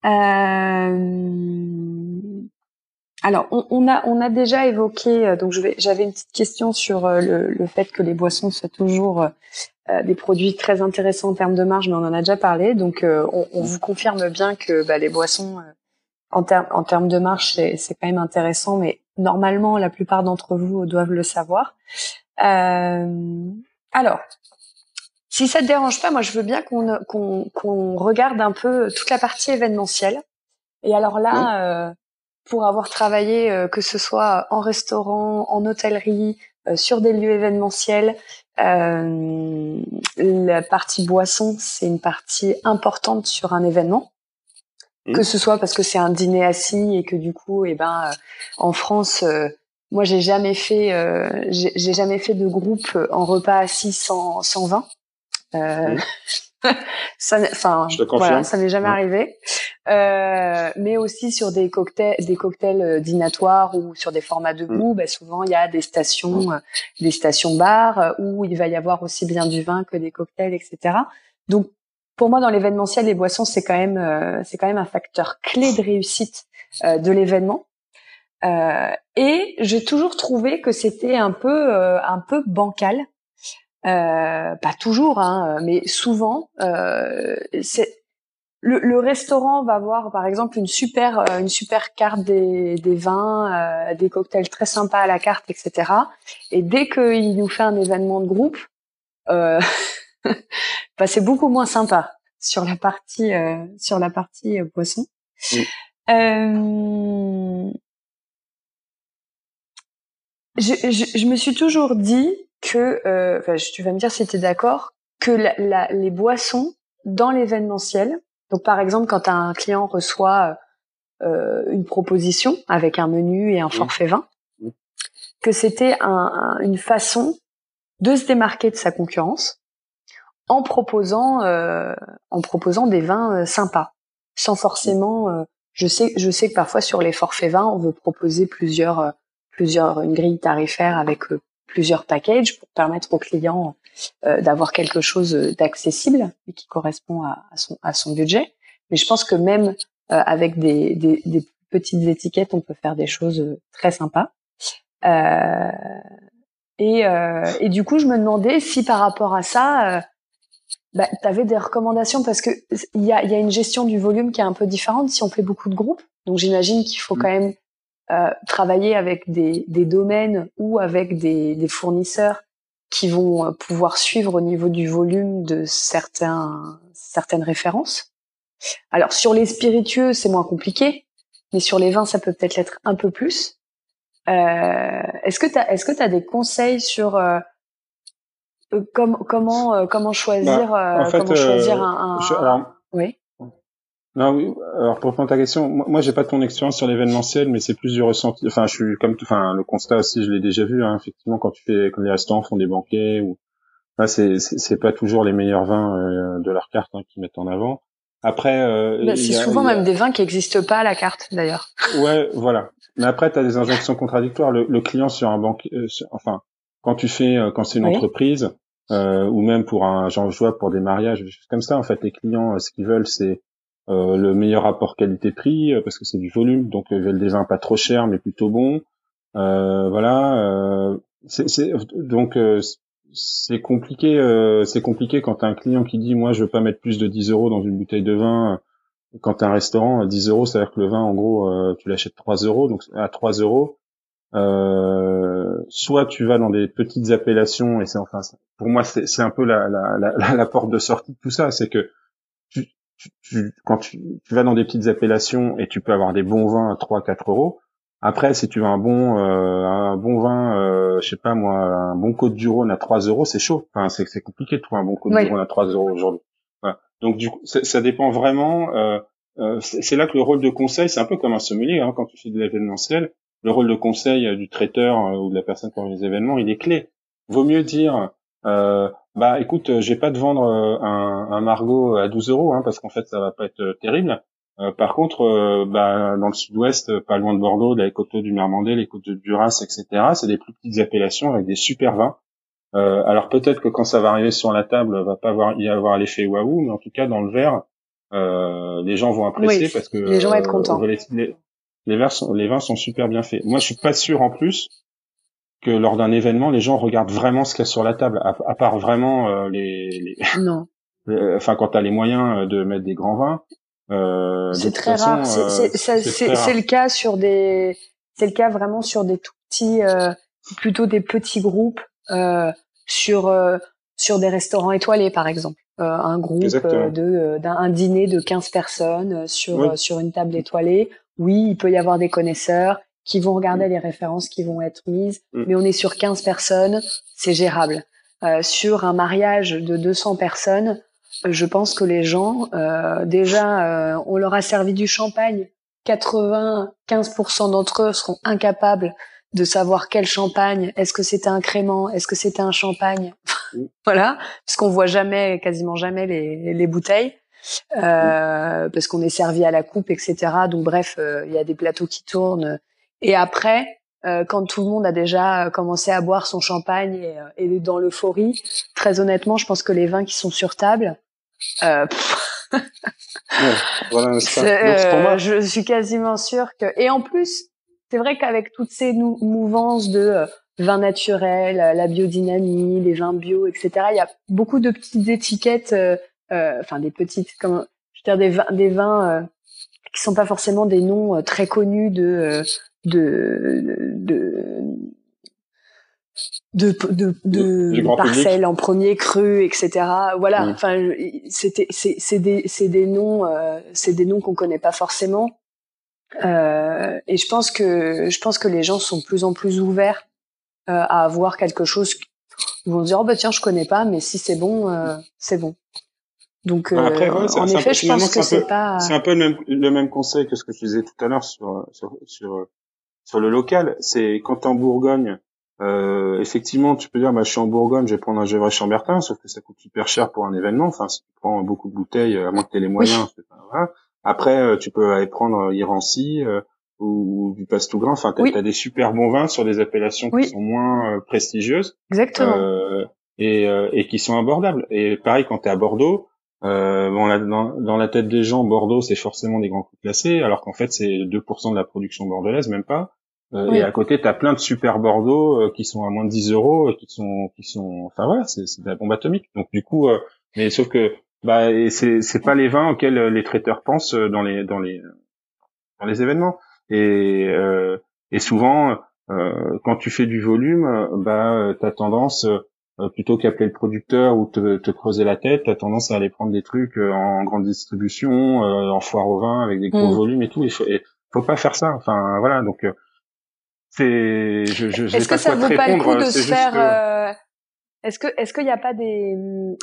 Euh, alors, on, a on a déjà évoqué. Euh, donc, j'avais une petite question sur euh, le, fait que les boissons soient toujours euh, des produits très intéressants en termes de marge, mais on en a déjà parlé. Donc, on, vous confirme bien que bah, les boissons en termes en termes de marge, c'est quand même intéressant, mais normalement, la plupart d'entre vous doivent le savoir. alors, si ça te dérange pas, moi, je veux bien qu'on qu'on regarde un peu toute la partie événementielle. Et alors là pour avoir travaillé, euh, que ce soit en restaurant, en hôtellerie, euh, sur des lieux événementiels. Euh, la partie boisson, c'est une partie importante sur un événement. Mmh. Que ce soit parce que c'est un dîner assis et que du coup, eh ben, en France, moi j'ai jamais fait, j'ai jamais fait de groupe en repas assis sans, sans vin. Mmh. ça, enfin, voilà, ça n'est jamais arrivé. Euh, mais aussi sur des cocktails, des cocktails euh, dînatoires ou sur des formats debout, mm. bah, souvent il y a des stations, euh, des stations bars euh, où il va y avoir aussi bien du vin que des cocktails, etc. Donc pour moi, dans l'événementiel, les boissons c'est quand même, c'est quand même un facteur clé de réussite de l'événement. et j'ai toujours trouvé que c'était un peu, un peu bancal euh, pas toujours, hein, mais souvent, euh, le, restaurant va avoir par exemple une super une super carte des, des vins, des cocktails très sympas à la carte, etc. Et dès qu'il nous fait un événement de groupe, euh, bah, c'est beaucoup moins sympa sur la partie sur la partie boisson. Euh, je, je, je, me suis toujours dit que, euh, enfin, tu vas me dire si tu es d'accord, que la, la, les boissons dans l'événementiel, donc par exemple quand un client reçoit euh, une proposition avec un menu et un forfait vin, que c'était un, une façon de se démarquer de sa concurrence en proposant euh, en proposant des vins euh, sympas, sans forcément. Euh, je sais je sais que parfois sur les forfaits vins on veut proposer plusieurs euh, plusieurs une grille tarifaire avec plusieurs packages pour permettre aux clients euh, d'avoir quelque chose d'accessible et qui correspond à, son, à son budget. Mais je pense que même euh, avec des, des, des, petites étiquettes, on peut faire des choses très sympas. Euh, et, euh, et, du coup, je me demandais si par rapport à ça, euh, bah, tu avais des recommandations parce que il y a, y a une gestion du volume qui est un peu différente si on fait beaucoup de groupes. Donc j'imagine qu'il faut mmh. quand même euh, travailler avec des, des, domaines ou avec des, des, fournisseurs qui vont euh, pouvoir suivre au niveau du volume de certains, certaines références. Alors sur les spiritueux, c'est moins compliqué, mais sur les vins, ça peut peut-être l'être un peu plus. Euh, est-ce que tu as, est-ce que tu as des conseils sur euh, euh comment comment comment choisir bah, comment choisir un, un... oui non, oui. Alors pour répondre à ta question, moi, j'ai pas ton expérience sur l'événementiel, mais c'est plus du ressenti. Enfin, je suis comme, enfin, le constat aussi, je l'ai déjà vu. Hein, effectivement, quand tu fais, quand les restaurants font des banquets, ou là, c'est c'est pas toujours les meilleurs vins euh, de leur carte hein, qu'ils mettent en avant. Après, euh, bah, c'est souvent même des vins qui n'existent pas à la carte, d'ailleurs. Ouais, voilà. Mais après, tu as des injonctions contradictoires. Le, le client sur un banquet, euh, enfin, quand tu fais, euh, quand c'est une entreprise, ou même pour un, genre, je vois pour des mariages, des choses comme ça. En fait, les clients, ce qu'ils veulent, c'est euh, le meilleur rapport qualité-prix euh, parce que c'est du volume, donc ils veulent des vins pas trop chers mais plutôt bons. Euh, voilà, c'est donc c'est compliqué. c'est compliqué quand as un client qui dit moi je veux pas mettre plus de 10 euros dans une bouteille de vin. Quand t'as un restaurant, 10 euros, c'est à dire que le vin, en gros, tu l'achètes 3 euros, donc à 3 euros, euh, soit tu vas dans des petites appellations et c'est enfin pour moi c'est un peu la, la, la, la, porte de sortie de tout ça c'est que tu, quand tu, vas dans des petites appellations et tu peux avoir des bons vins à 3 4 euros. Après, si tu veux un bon euh, un bon vin, euh, je sais pas moi, un bon Côte du Rhône à 3 euros, c'est chaud. Enfin, c'est c'est compliqué de trouver un bon Côte du Rhône à 3 euros aujourd'hui. Donc du coup, ça, dépend vraiment. Euh, euh c'est là que le rôle de conseil, c'est un peu comme un sommelier hein, quand tu fais de l'événementiel. Le rôle de conseil euh, du traiteur euh, ou de la personne qui organise les événements, il est clé. Vaut mieux dire euh, bah écoute, euh, j'ai pas de vendre euh, un, un Margot à 12 euros hein, parce qu'en fait ça va pas être euh, terrible. par contre, bah, dans le sud-ouest, pas loin de Bordeaux, les côtes du Mermandé, les côtes de Duras, etc., c'est des plus petites appellations avec des super vins. Euh, alors peut-être que quand ça va arriver sur la table, va pas avoir, y avoir l'effet waouh, mais en tout cas dans le verre, euh, les gens vont apprécier parce que les gens vont être contents. Les, les, sont, les vins sont super bien faits. Moi, je suis pas sûr en plus que lors d'un événement, les gens regardent vraiment ce qu'il y a sur la table, à, part vraiment euh, les, Non. enfin, quand t'as les moyens euh, de mettre des grands vins. Euh, c'est très rare. C'est le cas sur des. C'est le cas vraiment sur des tout petits, euh, plutôt des petits groupes euh, sur sur des restaurants étoilés, par exemple. un groupe de d'un dîner de 15 personnes sur sur une table étoilée. Oui, il peut y avoir des connaisseurs qui vont regarder mm. les références qui vont être mises, mm. mais on est sur 15 personnes, c'est gérable. Euh, sur un mariage de 200 personnes, je pense que les gens, euh, déjà, euh, on leur a servi du champagne. 95% d'entre eux seront incapables de savoir quel champagne. Est-ce que c'était un crément Est-ce que c'était un champagne mm. Voilà, parce qu'on voit jamais, quasiment jamais les, les bouteilles. Euh, parce qu'on est servi à la coupe, etc. Donc bref, euh, il y a des plateaux qui tournent, et après, euh, quand tout le monde a déjà euh, commencé à boire son champagne et, euh, et dans l'euphorie, très honnêtement, je pense que les vins qui sont sur table, euh, voilà, moi... je suis quasiment sûre que. Et en plus, c'est vrai qu'avec toutes ces mouvances de vins naturels, la biodynamie, les vins bio, etc., il y a beaucoup de petites étiquettes, enfin des petites, comment je veux dire des vins, des vins qui sont pas forcément des noms très connus de de de de, de, de, parcelles en premier cru, etc. Voilà. Enfin, c'était, c'est, c'est des, c'est des noms, euh, c'est des noms qu'on connaît pas forcément. Euh, et je pense que, je pense que les gens sont de plus en plus ouverts euh, à avoir quelque chose. Ils vont se dire, oh bah tiens, je connais pas, mais si c'est bon, euh, c'est bon. Donc, bah, Après, euh, en effet, je pense que c'est pas. C'est un peu le même, le même conseil que ce que je disais tout à l'heure sur, sur, sur, sur le local. C'est quand t'es en Bourgogne euh, effectivement, tu peux dire, bah, je suis en Bourgogne, je vais prendre un Gevrey Chambertin, sauf que ça coûte super cher pour un événement. Enfin, si tu prends beaucoup de bouteilles, à moins que tu aies les moyens. Voilà. Après, euh, tu peux aller prendre euh, Irancy euh, ou, du Pastougrin. Enfin, tu as, des super bons vins sur des appellations qui sont moins prestigieuses. Exactement. et, et qui sont abordables. Et pareil, quand tu es à Bordeaux, bon, dans, dans, la tête des gens, Bordeaux, c'est forcément des grands coups classés, alors qu'en fait, c'est 2% de la production bordelaise, même pas. Euh, et à côté, tu as plein de super Bordeaux euh, qui sont à moins de 10 euros, euh, qui sont, qui sont, enfin voilà, c'est de la bombe atomique. Donc du coup, mais sauf que, bah, c'est c'est pas les vins auxquels les traiteurs pensent dans les dans les dans les événements. Et et souvent, quand tu fais du volume, bah, t'as tendance plutôt qu'appeler le producteur ou te, te creuser la tête, t'as tendance à aller prendre des trucs en grande distribution, en foire au vin avec des gros mmh. volumes et tout. Il faut, faut pas faire ça. Enfin voilà, donc c'est, je, je, Est-ce que ça vaut pas le coup de se faire euh, Est-ce que, est-ce qu'il n'y a pas des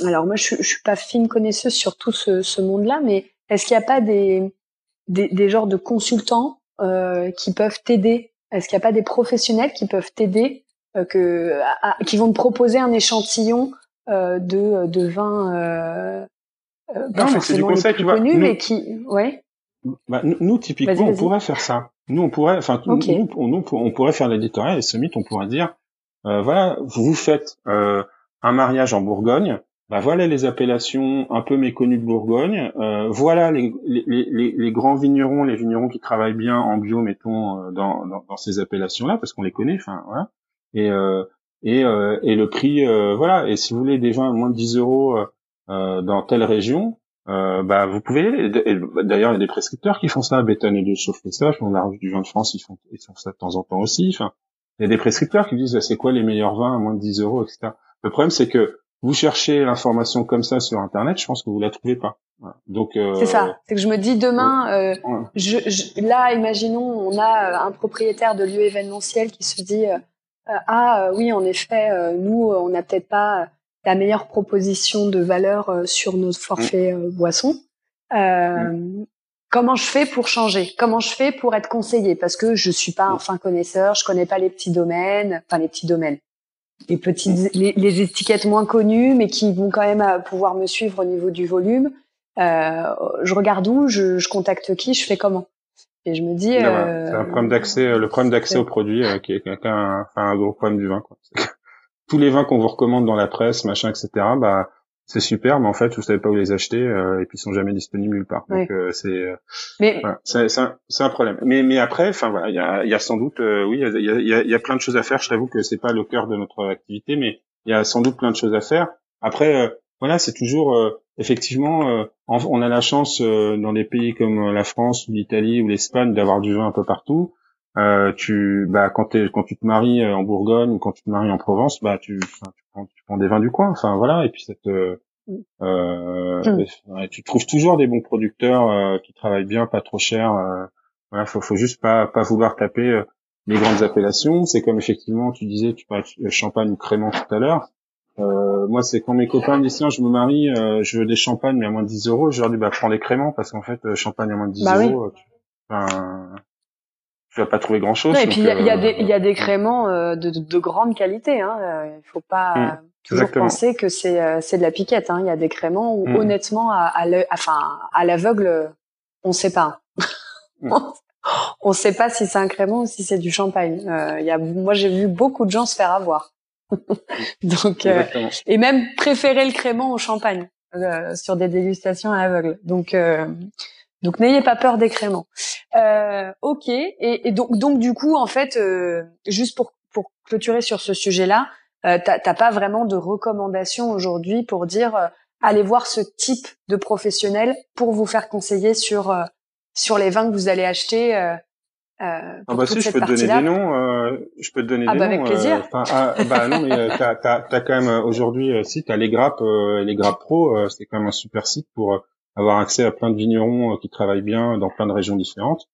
Alors moi, je, je suis pas fine connaisseuse sur tout ce, ce monde-là, mais est-ce qu'il n'y a pas des, des, des genres de consultants euh, qui peuvent t'aider? Est-ce qu'il n'y a pas des professionnels qui peuvent t'aider, euh, que, qui vont te proposer un échantillon euh, de, de vin euh, euh pas non, forcément conseil, les plus connus, mais qui, ouais. Bah, nous, typiquement, on pourrait faire ça. Nous, on pourrait, enfin, nous, on, pourrait faire l'éditorial et Summit, on pourrait dire, euh, voilà, vous faites euh, un mariage en Bourgogne, bah voilà les appellations un peu méconnues de Bourgogne, euh, voilà les, les, les, les, grands vignerons, les vignerons qui travaillent bien en bio, mettons, euh, dans, dans, dans ces appellations-là, parce qu'on les connaît, enfin, voilà. Et, euh, et, euh, et le prix, voilà, et si vous voulez des vins à moins de 10 euros dans telle région, euh, bah vous pouvez d'ailleurs il y a des prescripteurs qui font ça Béton et de ça on la revue du vin de France ils font ils font ça de temps en temps aussi enfin. Il y a des prescripteurs qui disent bah, c'est quoi les meilleurs vins à moins de 10 euros etc le problème c'est que vous cherchez l'information comme ça sur internet je pense que vous la trouvez pas. Donc euh, c'est ça. C'est que je me dis demain euh, je, je, là imaginons on a un propriétaire de lieu événementiel qui se dit ah oui en effet nous on n'a peut-être pas la meilleure proposition de valeur euh, sur nos forfaits euh, boissons. Euh, mm. Comment je fais pour changer? Comment je fais pour être conseillé Parce que je suis pas un mm. fin connaisseur, je connais pas les petits domaines, enfin les petits domaines, les petites, mm. les, étiquettes moins connues, mais qui vont quand même pouvoir me suivre au niveau du volume. je regarde où, je, contacte qui, je fais comment? Et je me dis. c'est un problème d'accès, le problème d'accès au produit qui est un, un gros problème du vin. Quoi. tous les vins qu'on vous recommande dans la presse, machin, etc. Bah c'est super, mais en fait vous savez pas où les acheter euh, et puis ils sont jamais disponibles nulle part. Donc euh, c'est euh, mais... c'est un, un, problème. Mais mais après, enfin voilà, il y a, y a sans doute, oui, il y a, y, a, y a, plein de choses à faire. Je t'avoue que c'est pas le cœur de notre activité, mais il y a sans doute plein de choses à faire. Après, voilà, c'est toujours effectivement, on a la chance dans des pays comme la France l'Italie ou l'Espagne d'avoir du vin un peu partout. Euh, tu bah quand quand tu te maries euh, en Bourgogne ou quand tu te maries en Provence bah tu tu prends, tu prends des vins du coin enfin voilà et puis ça te euh, mm. tu trouves toujours des bons producteurs euh, qui travaillent bien pas trop cher voilà faut faut juste pas pas vouloir taper les grandes appellations c'est comme effectivement tu disais tu parlais de champagne ou crément tout à l'heure moi c'est quand mes copains me disent tiens je me marie je veux des champagnes mais à moins de 10 euros je leur dis bah prends les créments parce qu'en fait champagne à moins de 10 bah euros tu vas pas trouver grand chose. et puis il y, a, y, a des il y a des créments euh, de, de, de, grande qualité. Hein. Euh, il faut pas mm, toujours penser que c'est euh, c'est de la piquette. Hein. Il y a des créments où mm. honnêtement à, à enfin à l'aveugle on sait pas. Mm. on sait pas si c'est un crément ou si c'est du champagne. Il y a moi j'ai vu beaucoup de gens se faire avoir. Donc et même préférer le crément au champagne sur des dégustations à l'aveugle. Donc donc n'ayez pas peur des créments. Euh, ok. Et, et, donc, donc du coup, en fait, euh, juste pour, pour clôturer sur ce sujet-là, euh, t'as pas vraiment de recommandations aujourd'hui pour dire aller voir ce type de professionnel pour vous faire conseiller sur sur les vins que vous allez acheter euh, ah bah si, je peux te donner des noms. Euh, je peux te donner ah des bah noms. Avec plaisir. Euh, ah, bah non, mais euh, t'as as, as, quand même aujourd'hui, euh, si t'as les grappes, les grappes pro, c'est quand même un super site pour avoir accès à plein de vignerons qui travaillent bien dans plein de régions différentes.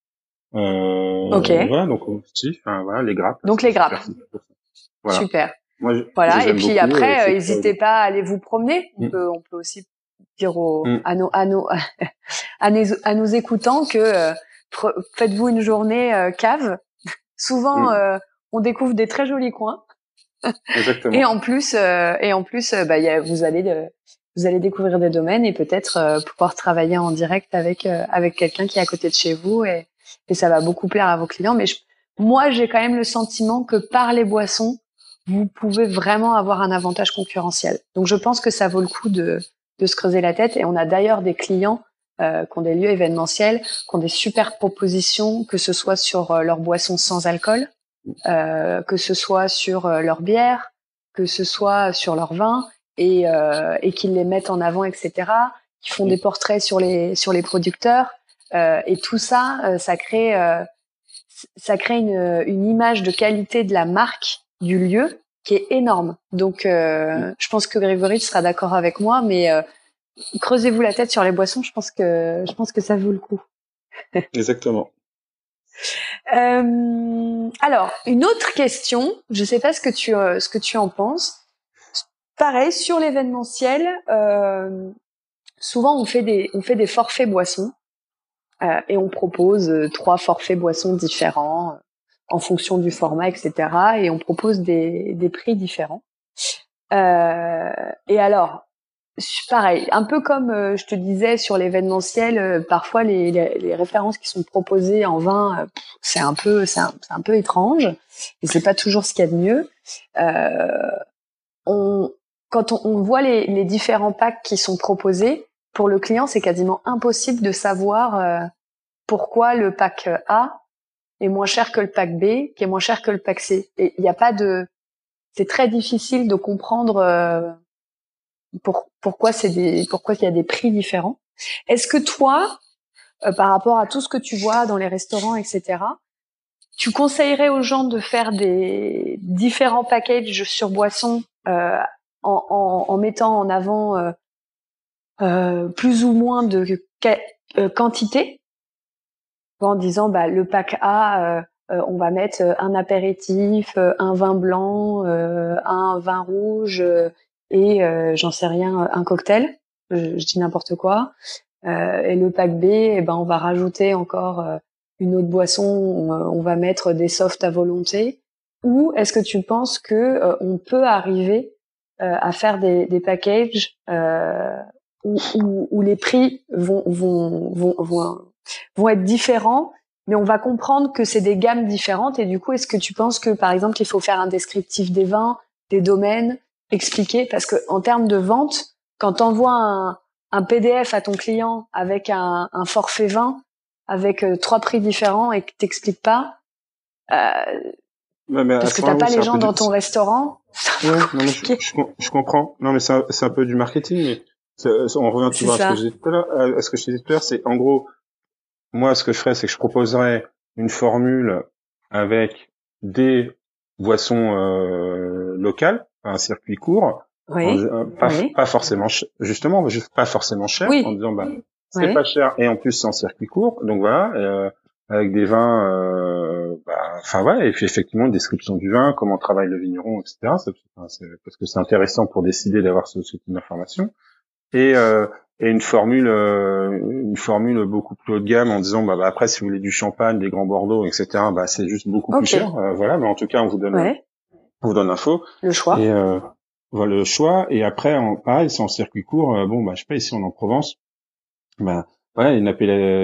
ok. Voilà, donc si, enfin voilà, les grappes. Donc les grappes. Voilà. Super. Moi, voilà. Et puis après, n'hésitez pas à aller vous promener. On mm. peut, on peut aussi dire aux, mm. à nos, à nos, à nos, à nos écoutants que faites-vous une journée euh, cave. Souvent, mm. euh, on découvre des très jolis coins. Exactement. et en plus, euh, et en plus, bah, y a, vous allez vous allez découvrir des domaines et peut-être pouvoir travailler en direct avec avec quelqu'un qui est à côté de chez vous et, et ça va beaucoup plaire à vos clients. Mais moi, j'ai quand même le sentiment que par les boissons, vous pouvez vraiment avoir un avantage concurrentiel. Donc, je pense que ça vaut le coup de de se creuser la tête. Et on a d'ailleurs des clients euh, qui ont des lieux événementiels, qui ont des super propositions, que ce soit sur euh, leurs boissons sans alcool, euh, que ce soit sur euh, leur bière, que ce soit sur leur vin, et, euh, et qu'ils les mettent en avant, etc. Qui font des portraits sur les sur les producteurs, et tout ça, ça crée ça crée une, une image de qualité de la marque du lieu qui est énorme. Donc, je pense que Grégory sera d'accord avec moi, mais creusez-vous la tête sur les boissons. Je pense que je pense que ça vaut le coup. Exactement. Euh, alors, une autre question. Je ne sais pas ce que tu euh, ce que tu en penses. Pareil sur l'événementiel. Euh, souvent, on fait des on fait des forfaits boissons euh, et on propose euh, trois forfaits boissons différents en fonction du format, etc. Et on propose des des prix différents. et alors, pareil, un peu comme euh, je te disais sur l'événementiel, euh, parfois les, les, les, références qui sont proposées en vin, euh, c'est un peu, c'est un, peu étrange et c'est pas toujours ce qu'il y a de mieux. on, quand on, on voit les, les, différents packs qui sont proposés, pour le client, c'est quasiment impossible de savoir pourquoi le pack A est moins cher que le pack B, qui est moins cher que le pack C. Et il n'y a pas de, c'est très difficile de comprendre pour, pourquoi c'est des, pourquoi il y a des prix différents. Est-ce que toi, euh, par rapport à tout ce que tu vois dans les restaurants, etc., tu conseillerais aux gens de faire des différents packages sur boissons euh, en, mettant en avant euh, plus ou moins de quantité, en disant bah, le pack A, on va mettre un apéritif, un vin blanc, un vin rouge et euh, j'en sais rien, un cocktail, je, dis n'importe quoi. Euh, et le pack B, eh ben on va rajouter encore euh, une autre boisson, on, va mettre des softs à volonté. Ou est-ce que tu penses que on peut arriver à faire des, des packages où, où, où, les prix vont, vont, vont, vont, vont être différents, mais on va comprendre que c'est des gammes différentes. Et du coup, est-ce que tu penses que, par exemple, il faut faire un descriptif des vins, des domaines, expliquer parce que en termes de vente, quand tu envoies un, un, PDF à ton client avec un, un forfait 20 avec euh, trois prix différents et que t'expliques pas, euh, parce que t'as pas les gens dans ton restaurant. je, comprends. Non, mais c'est un, peu du marketing, mais on revient toujours à ce que j'ai dit tout à l'heure. Euh, ce que je disais tout à l'heure, c'est en gros, moi, ce que je ferais, c'est que je proposerais une formule avec des boissons euh, locales un circuit court, oui, pas, pas, forcément justement pas forcément cher en disant bah c'est pas cher et en plus c'est en circuit court donc voilà euh, avec des vins euh, bah, enfin voilà et puis effectivement une description du vin comment travaille le vigneron etc parce que c'est intéressant pour décider d'avoir ce, ce, type d'information. Et euh, et une formule euh, une formule beaucoup plus haut de gamme en disant bah, bah, après si vous voulez du champagne des grands bordeaux etc bah c'est juste beaucoup plus cher euh, voilà mais en tout cas on vous donne on vous donne l'info. Le choix. Et euh, voilà le choix. Et après, en, pareil, c'est en circuit court. Euh, bon, bah, je sais pas, ici on en Provence. Bah, voilà,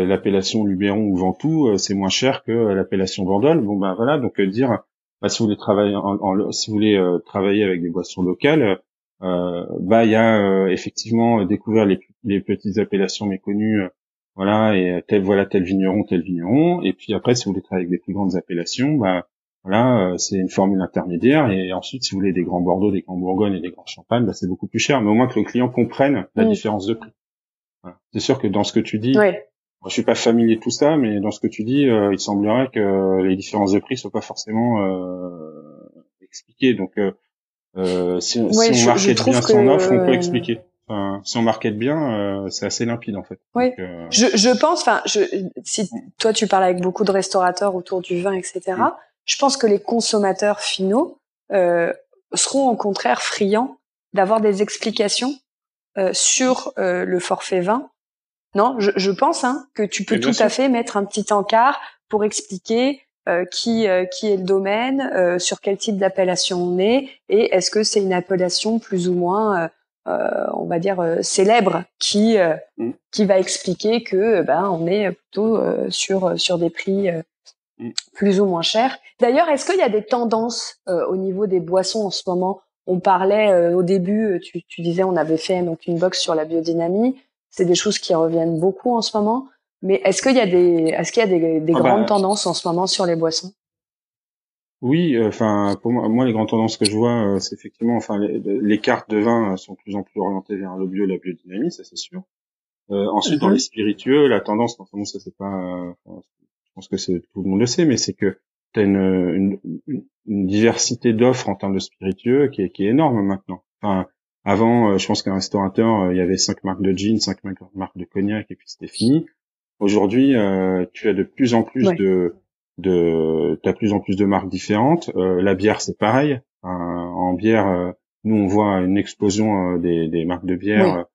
l'appellation Luberon ou Ventoux, euh, c'est moins cher que l'appellation Vendôme. Bon, bah voilà, donc dire, bah, si vous voulez travailler, en, si vous voulez travailler avec des boissons locales, bah il y a effectivement découvert les, les petites appellations méconnues voilà et tel voilà tel vigneron tel vigneron et puis après si vous voulez travailler avec des plus grandes appellations bah Voilà, c'est une formule intermédiaire. Et ensuite, si vous voulez des grands Bordeaux, des grands Bourgognes et des grands Champagnes, bah, c'est beaucoup plus cher. Mais au moins que le client comprenne la différence de prix. Voilà. C'est sûr que dans ce que tu dis, ouais. je suis pas familier de tout ça, mais dans ce que tu dis, il semblerait que les différences de prix soient pas forcément expliquées. Donc, euh, si, si on market bien son offre, on peut expliquer. Enfin, si on market bien, euh, c'est assez limpide en fait. Oui. Euh, je, je pense, enfin, si toi tu parles avec beaucoup de restaurateurs autour du vin, etc. Mm. Je pense que les consommateurs finaux euh, seront au contraire friands d'avoir des explications euh, sur euh, le forfait vin. Non, je, je pense hein, que tu peux tout à fait mettre un petit encart pour expliquer euh, qui euh, qui est le domaine, euh, sur quel type d'appellation on est, et est-ce que c'est une appellation plus ou moins, on va dire célèbre, qui mm. qui va expliquer que ben on est plutôt sur sur des prix. Plus ou moins chers. D'ailleurs, est-ce qu'il y a des tendances au niveau des boissons en ce moment? On parlait au début, tu, tu disais, on avait fait donc une box sur la biodynamie. C'est des choses qui reviennent beaucoup en ce moment. Mais est-ce qu'il y a des, est-ce qu'il y a des, des ah grandes bah, tendances en ce moment sur les boissons? Oui, euh, enfin pour moi, moi, les grandes tendances que je vois, euh, c'est effectivement, enfin les, cartes de vin sont de plus en plus orientées vers le bio, la biodynamie, ça c'est sûr. Euh, ensuite, dans mhm. les spiritueux, la tendance, enfin ça c'est pas, pense que c'est tout le monde le sait, mais c'est que tu as une, une, une, diversité d'offres en termes de spiritueux qui est, qui est énorme maintenant. Enfin, avant, je pense qu'un restaurateur, il y avait cinq marques de gin, cinq marques de cognac, et puis c'était fini. Aujourd'hui, euh, tu as de plus en plus de, de, as plus en plus de marques différentes. Euh, la bière, c'est pareil. en bière, euh, nous on voit une explosion des, des marques de bière.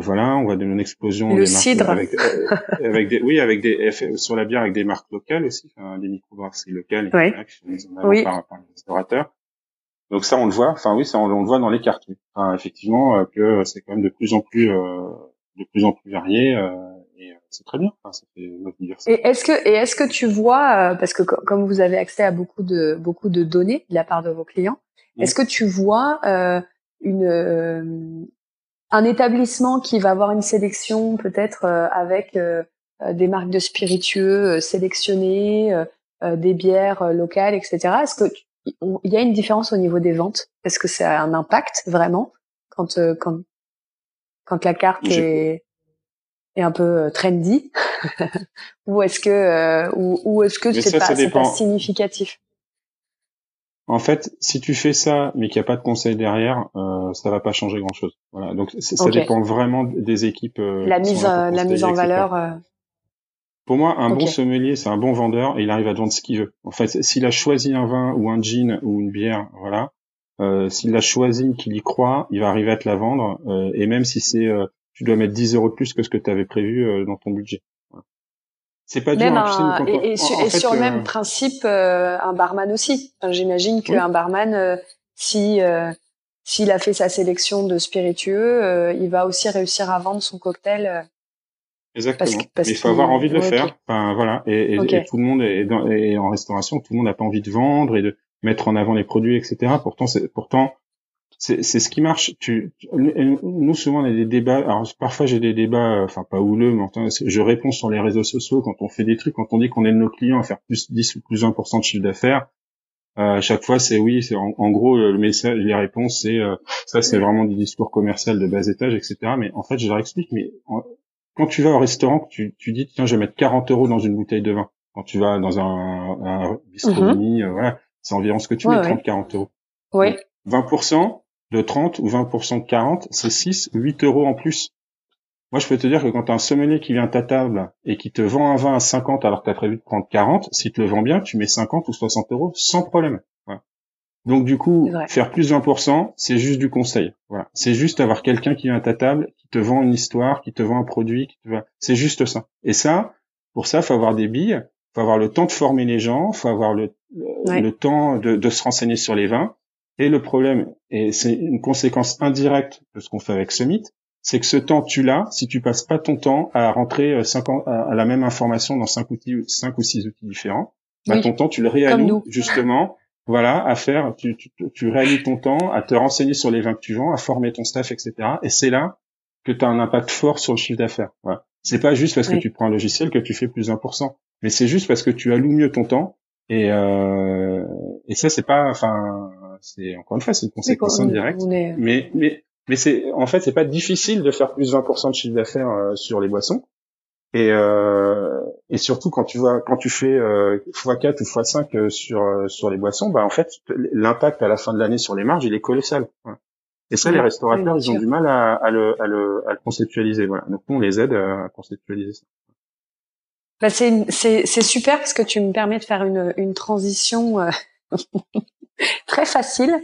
Voilà, on voit une explosion le des cidre. avec, avec des, oui, avec des sur la bière avec des marques locales aussi, enfin, des microbrasseries locales ouais. oui. par, par les restaurateurs. Donc ça, on le voit. Enfin oui, ça on, le voit dans les cartes. Enfin, effectivement, que c'est quand même de plus en plus, de plus en plus varié c'est très bien. ça fait Et est-ce que et est-ce que tu vois euh, parce que comme vous avez accès à beaucoup de beaucoup de données de la part de vos clients, mmh. est-ce que tu vois euh, une euh, un établissement qui va avoir une sélection peut-être avec des marques de spiritueux sélectionnées, des bières locales, etc. Est-ce que il y a une différence au niveau des ventes? Est-ce que c'est un impact vraiment quand quand quand la carte est est un peu euh, trendy? Ou est-ce que euh, ou, est-ce que c'est pas, pas significatif? En fait, si tu fais ça, mais qu'il n'y a pas de conseil derrière, euh, ça va pas changer grand-chose. Voilà. Donc ça dépend vraiment des équipes. Euh, la mise, la mise en valeur. Pour moi, un bon sommelier, c'est un bon vendeur et il arrive à vendre ce qu'il veut. En fait, s'il a choisi un vin ou un gin ou une bière, voilà, euh, s'il a choisi, qu'il y croit, il va arriver à te la vendre. et même si c'est tu dois mettre 10 euros de plus que ce que tu avais prévu euh, dans ton budget. C'est pas dur. Hein, et, sur, le même euh, principe, euh, un barman aussi. J'imagine qu'un barman, si s'il a fait sa sélection de spiritueux, il va aussi réussir à vendre son cocktail. Exactement. Mais il faut avoir envie de le faire. Enfin, voilà. Et, tout le monde est, dans, en restauration, tout le monde n'a pas envie de vendre et de mettre en avant les produits, etc. Pourtant, c'est pourtant c'est ce qui marche. Tu, nous souvent on a des débats. Alors parfois j'ai des débats, euh, enfin pas houleux, mais enfin, je réponds sur les réseaux sociaux quand on fait des trucs, quand on dit qu'on aide nos clients à faire plus 10 ou plus 1% de chiffre d'affaires. Euh, chaque fois c'est oui, c'est en, gros le message, les réponses c'est euh, ça c'est vraiment du discours commercial de bas étage, etc. Mais en fait je leur explique, mais quand tu vas au restaurant, tu, tu dis tiens je vais mettre 40 euros dans une bouteille de vin. Quand tu vas dans un, un bistronomie, mm-hmm. voilà, c'est environ ce que tu mets, 30-40 euros. Oui. 20%, de 30 ou 20% de 40, c'est 6, 8 euros en plus. Moi, je peux te dire que quand tu as un sommelier qui vient à ta table et qui te vend un vin à 50 alors que tu as prévu de prendre 40, si tu le vends bien, tu mets 50 ou 60 euros sans problème. Donc du coup, faire plus de 20%, c'est juste du conseil. Voilà. C'est juste avoir quelqu'un qui vient à ta table, qui te vend une histoire, qui te vend un produit, qui te vend... c'est juste ça. Et ça, pour ça, faut avoir des billes, faut avoir le temps de former les gens, faut avoir le, le temps de, de, se renseigner sur les vins. Et le problème, et c'est une conséquence indirecte de ce qu'on fait avec Summit, c'est que ce temps, tu l'as si tu passes pas ton temps à rentrer 5 euh, à la même information dans cinq outils, cinq ou six outils différents. Bah, ton temps, tu le réallumes justement, voilà, à faire, tu, tu, tu réallumes ton temps à te renseigner sur les vins que tu vends, à former ton staff, etc. Et c'est là que tu as un impact fort sur le chiffre d'affaires. Voilà. C'est pas juste parce que tu prends un logiciel que tu fais plus 1%, mais c'est juste parce que tu alloues mieux ton temps Et, euh, et ça, c'est pas, enfin, c'est encore une fois, c'est une conséquence indirecte. Mais, mais, mais c'est, en fait, c'est pas difficile de faire plus 20% de chiffre d'affaires euh, sur les boissons. Et, euh, et surtout quand tu vois, quand tu fais euh, x4 ou x5 euh, sur euh, sur les boissons, bah en fait, l'impact à la fin de l'année sur les marges, il est colossal. Et ça, les restaurateurs, ils ont du mal à, à, le, à, le, à le conceptualiser. Voilà. Donc nous, on les aide à conceptualiser ça. Bah c'est super parce que tu me permets de faire une, une transition euh, très facile.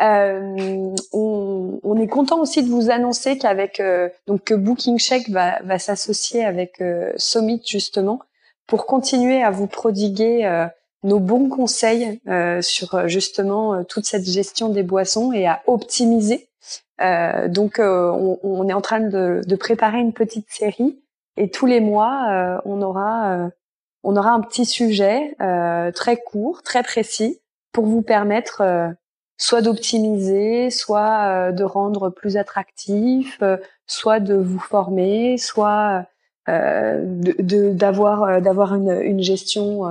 Euh, on, on, est content aussi de vous annoncer qu'avec euh, donc que Booking Check va, va s'associer avec euh, Summit justement pour continuer à vous prodiguer euh, nos bons conseils sur justement toute cette gestion des boissons et à optimiser. donc on, on, est en train de, de préparer une petite série et tous les mois, euh, on aura euh, on aura un petit sujet euh, très court, très précis, pour vous permettre soit d'optimiser, soit de rendre plus attractif, soit de vous former, soit de d'avoir d'avoir une, une gestion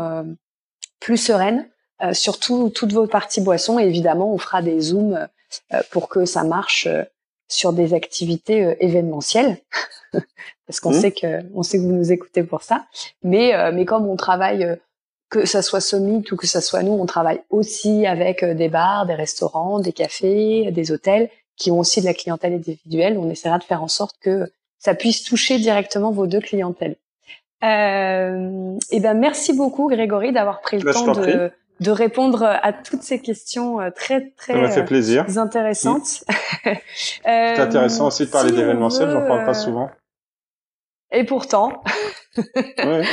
plus sereine sur toutes vos parties boissons. Et évidemment, on fera des zooms pour que ça marche sur des activités événementielles. parce qu'on mmh. sait que on sait que vous nous écoutez pour ça. Mais euh, mais comme on travaille euh, que ça soit Summit ou que ça soit nous, on travaille aussi avec euh, des bars, des restaurants, des cafés, des hôtels qui ont aussi de la clientèle individuelle. On essaiera de faire en sorte que ça puisse toucher directement vos deux clientèles. Euh, et eh ben merci beaucoup Grégory d'avoir pris le bah, temps de, de répondre à toutes ces questions très très ça fait plaisir. intéressantes. Mmh. C'est intéressant aussi de parler d'événementiel, j'en parle pas souvent. Et pourtant. Ouais.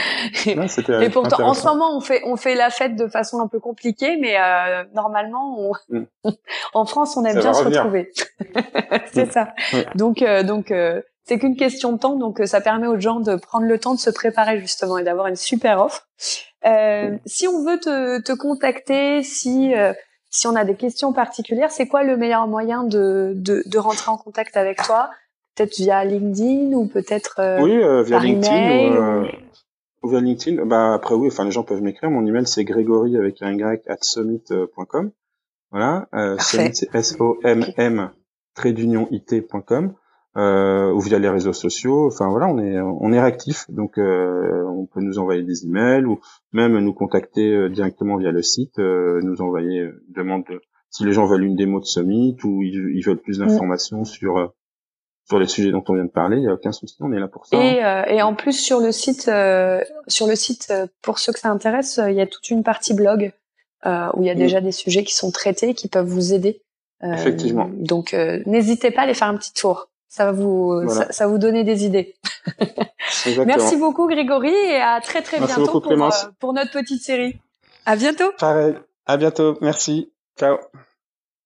et pourtant, en ce moment, on fait on fait la fête de façon un peu compliquée, mais euh, normalement, on... Mm. en France, on aime bien se retrouver. c'est mm. ça. Donc euh, donc euh, c'est qu'une question de temps, donc euh, ça permet aux gens de prendre le temps de se préparer justement et d'avoir une super offre. Mm. Si on veut te, te contacter, si si on a des questions particulières, c'est quoi le meilleur moyen de, de, de rentrer en contact avec toi? Peut-être via LinkedIn ou peut-être euh, oui euh, via LinkedIn euh, ou, via LinkedIn. Bah après oui enfin les gens peuvent m'écrire. Mon email c'est grégory avec un y at summit.com voilà euh, summit c'est s o m m d'union it.com euh, ou via les réseaux sociaux. Enfin voilà on est on est réactif. Donc euh, on peut nous envoyer des emails ou même nous contacter directement via le site nous envoyer une demande si les gens veulent une démo de Summit ou ils, veulent plus mm. d'informations sur sur les sujets dont on vient de parler, il n'y a aucun souci, on est là pour ça. Et, euh, et en plus sur le site, euh, sur le site, euh, pour ceux que ça intéresse, il y a toute une partie blog où il y a déjà des sujets qui sont traités, qui peuvent vous aider. Effectivement. Donc n'hésitez pas à aller faire un petit tour. Ça va vous, ça, va vous donner des idées. Merci beaucoup Grégory et à très très bientôt pour, pour notre petite série. À bientôt. Pareil. À bientôt. Merci. Ciao.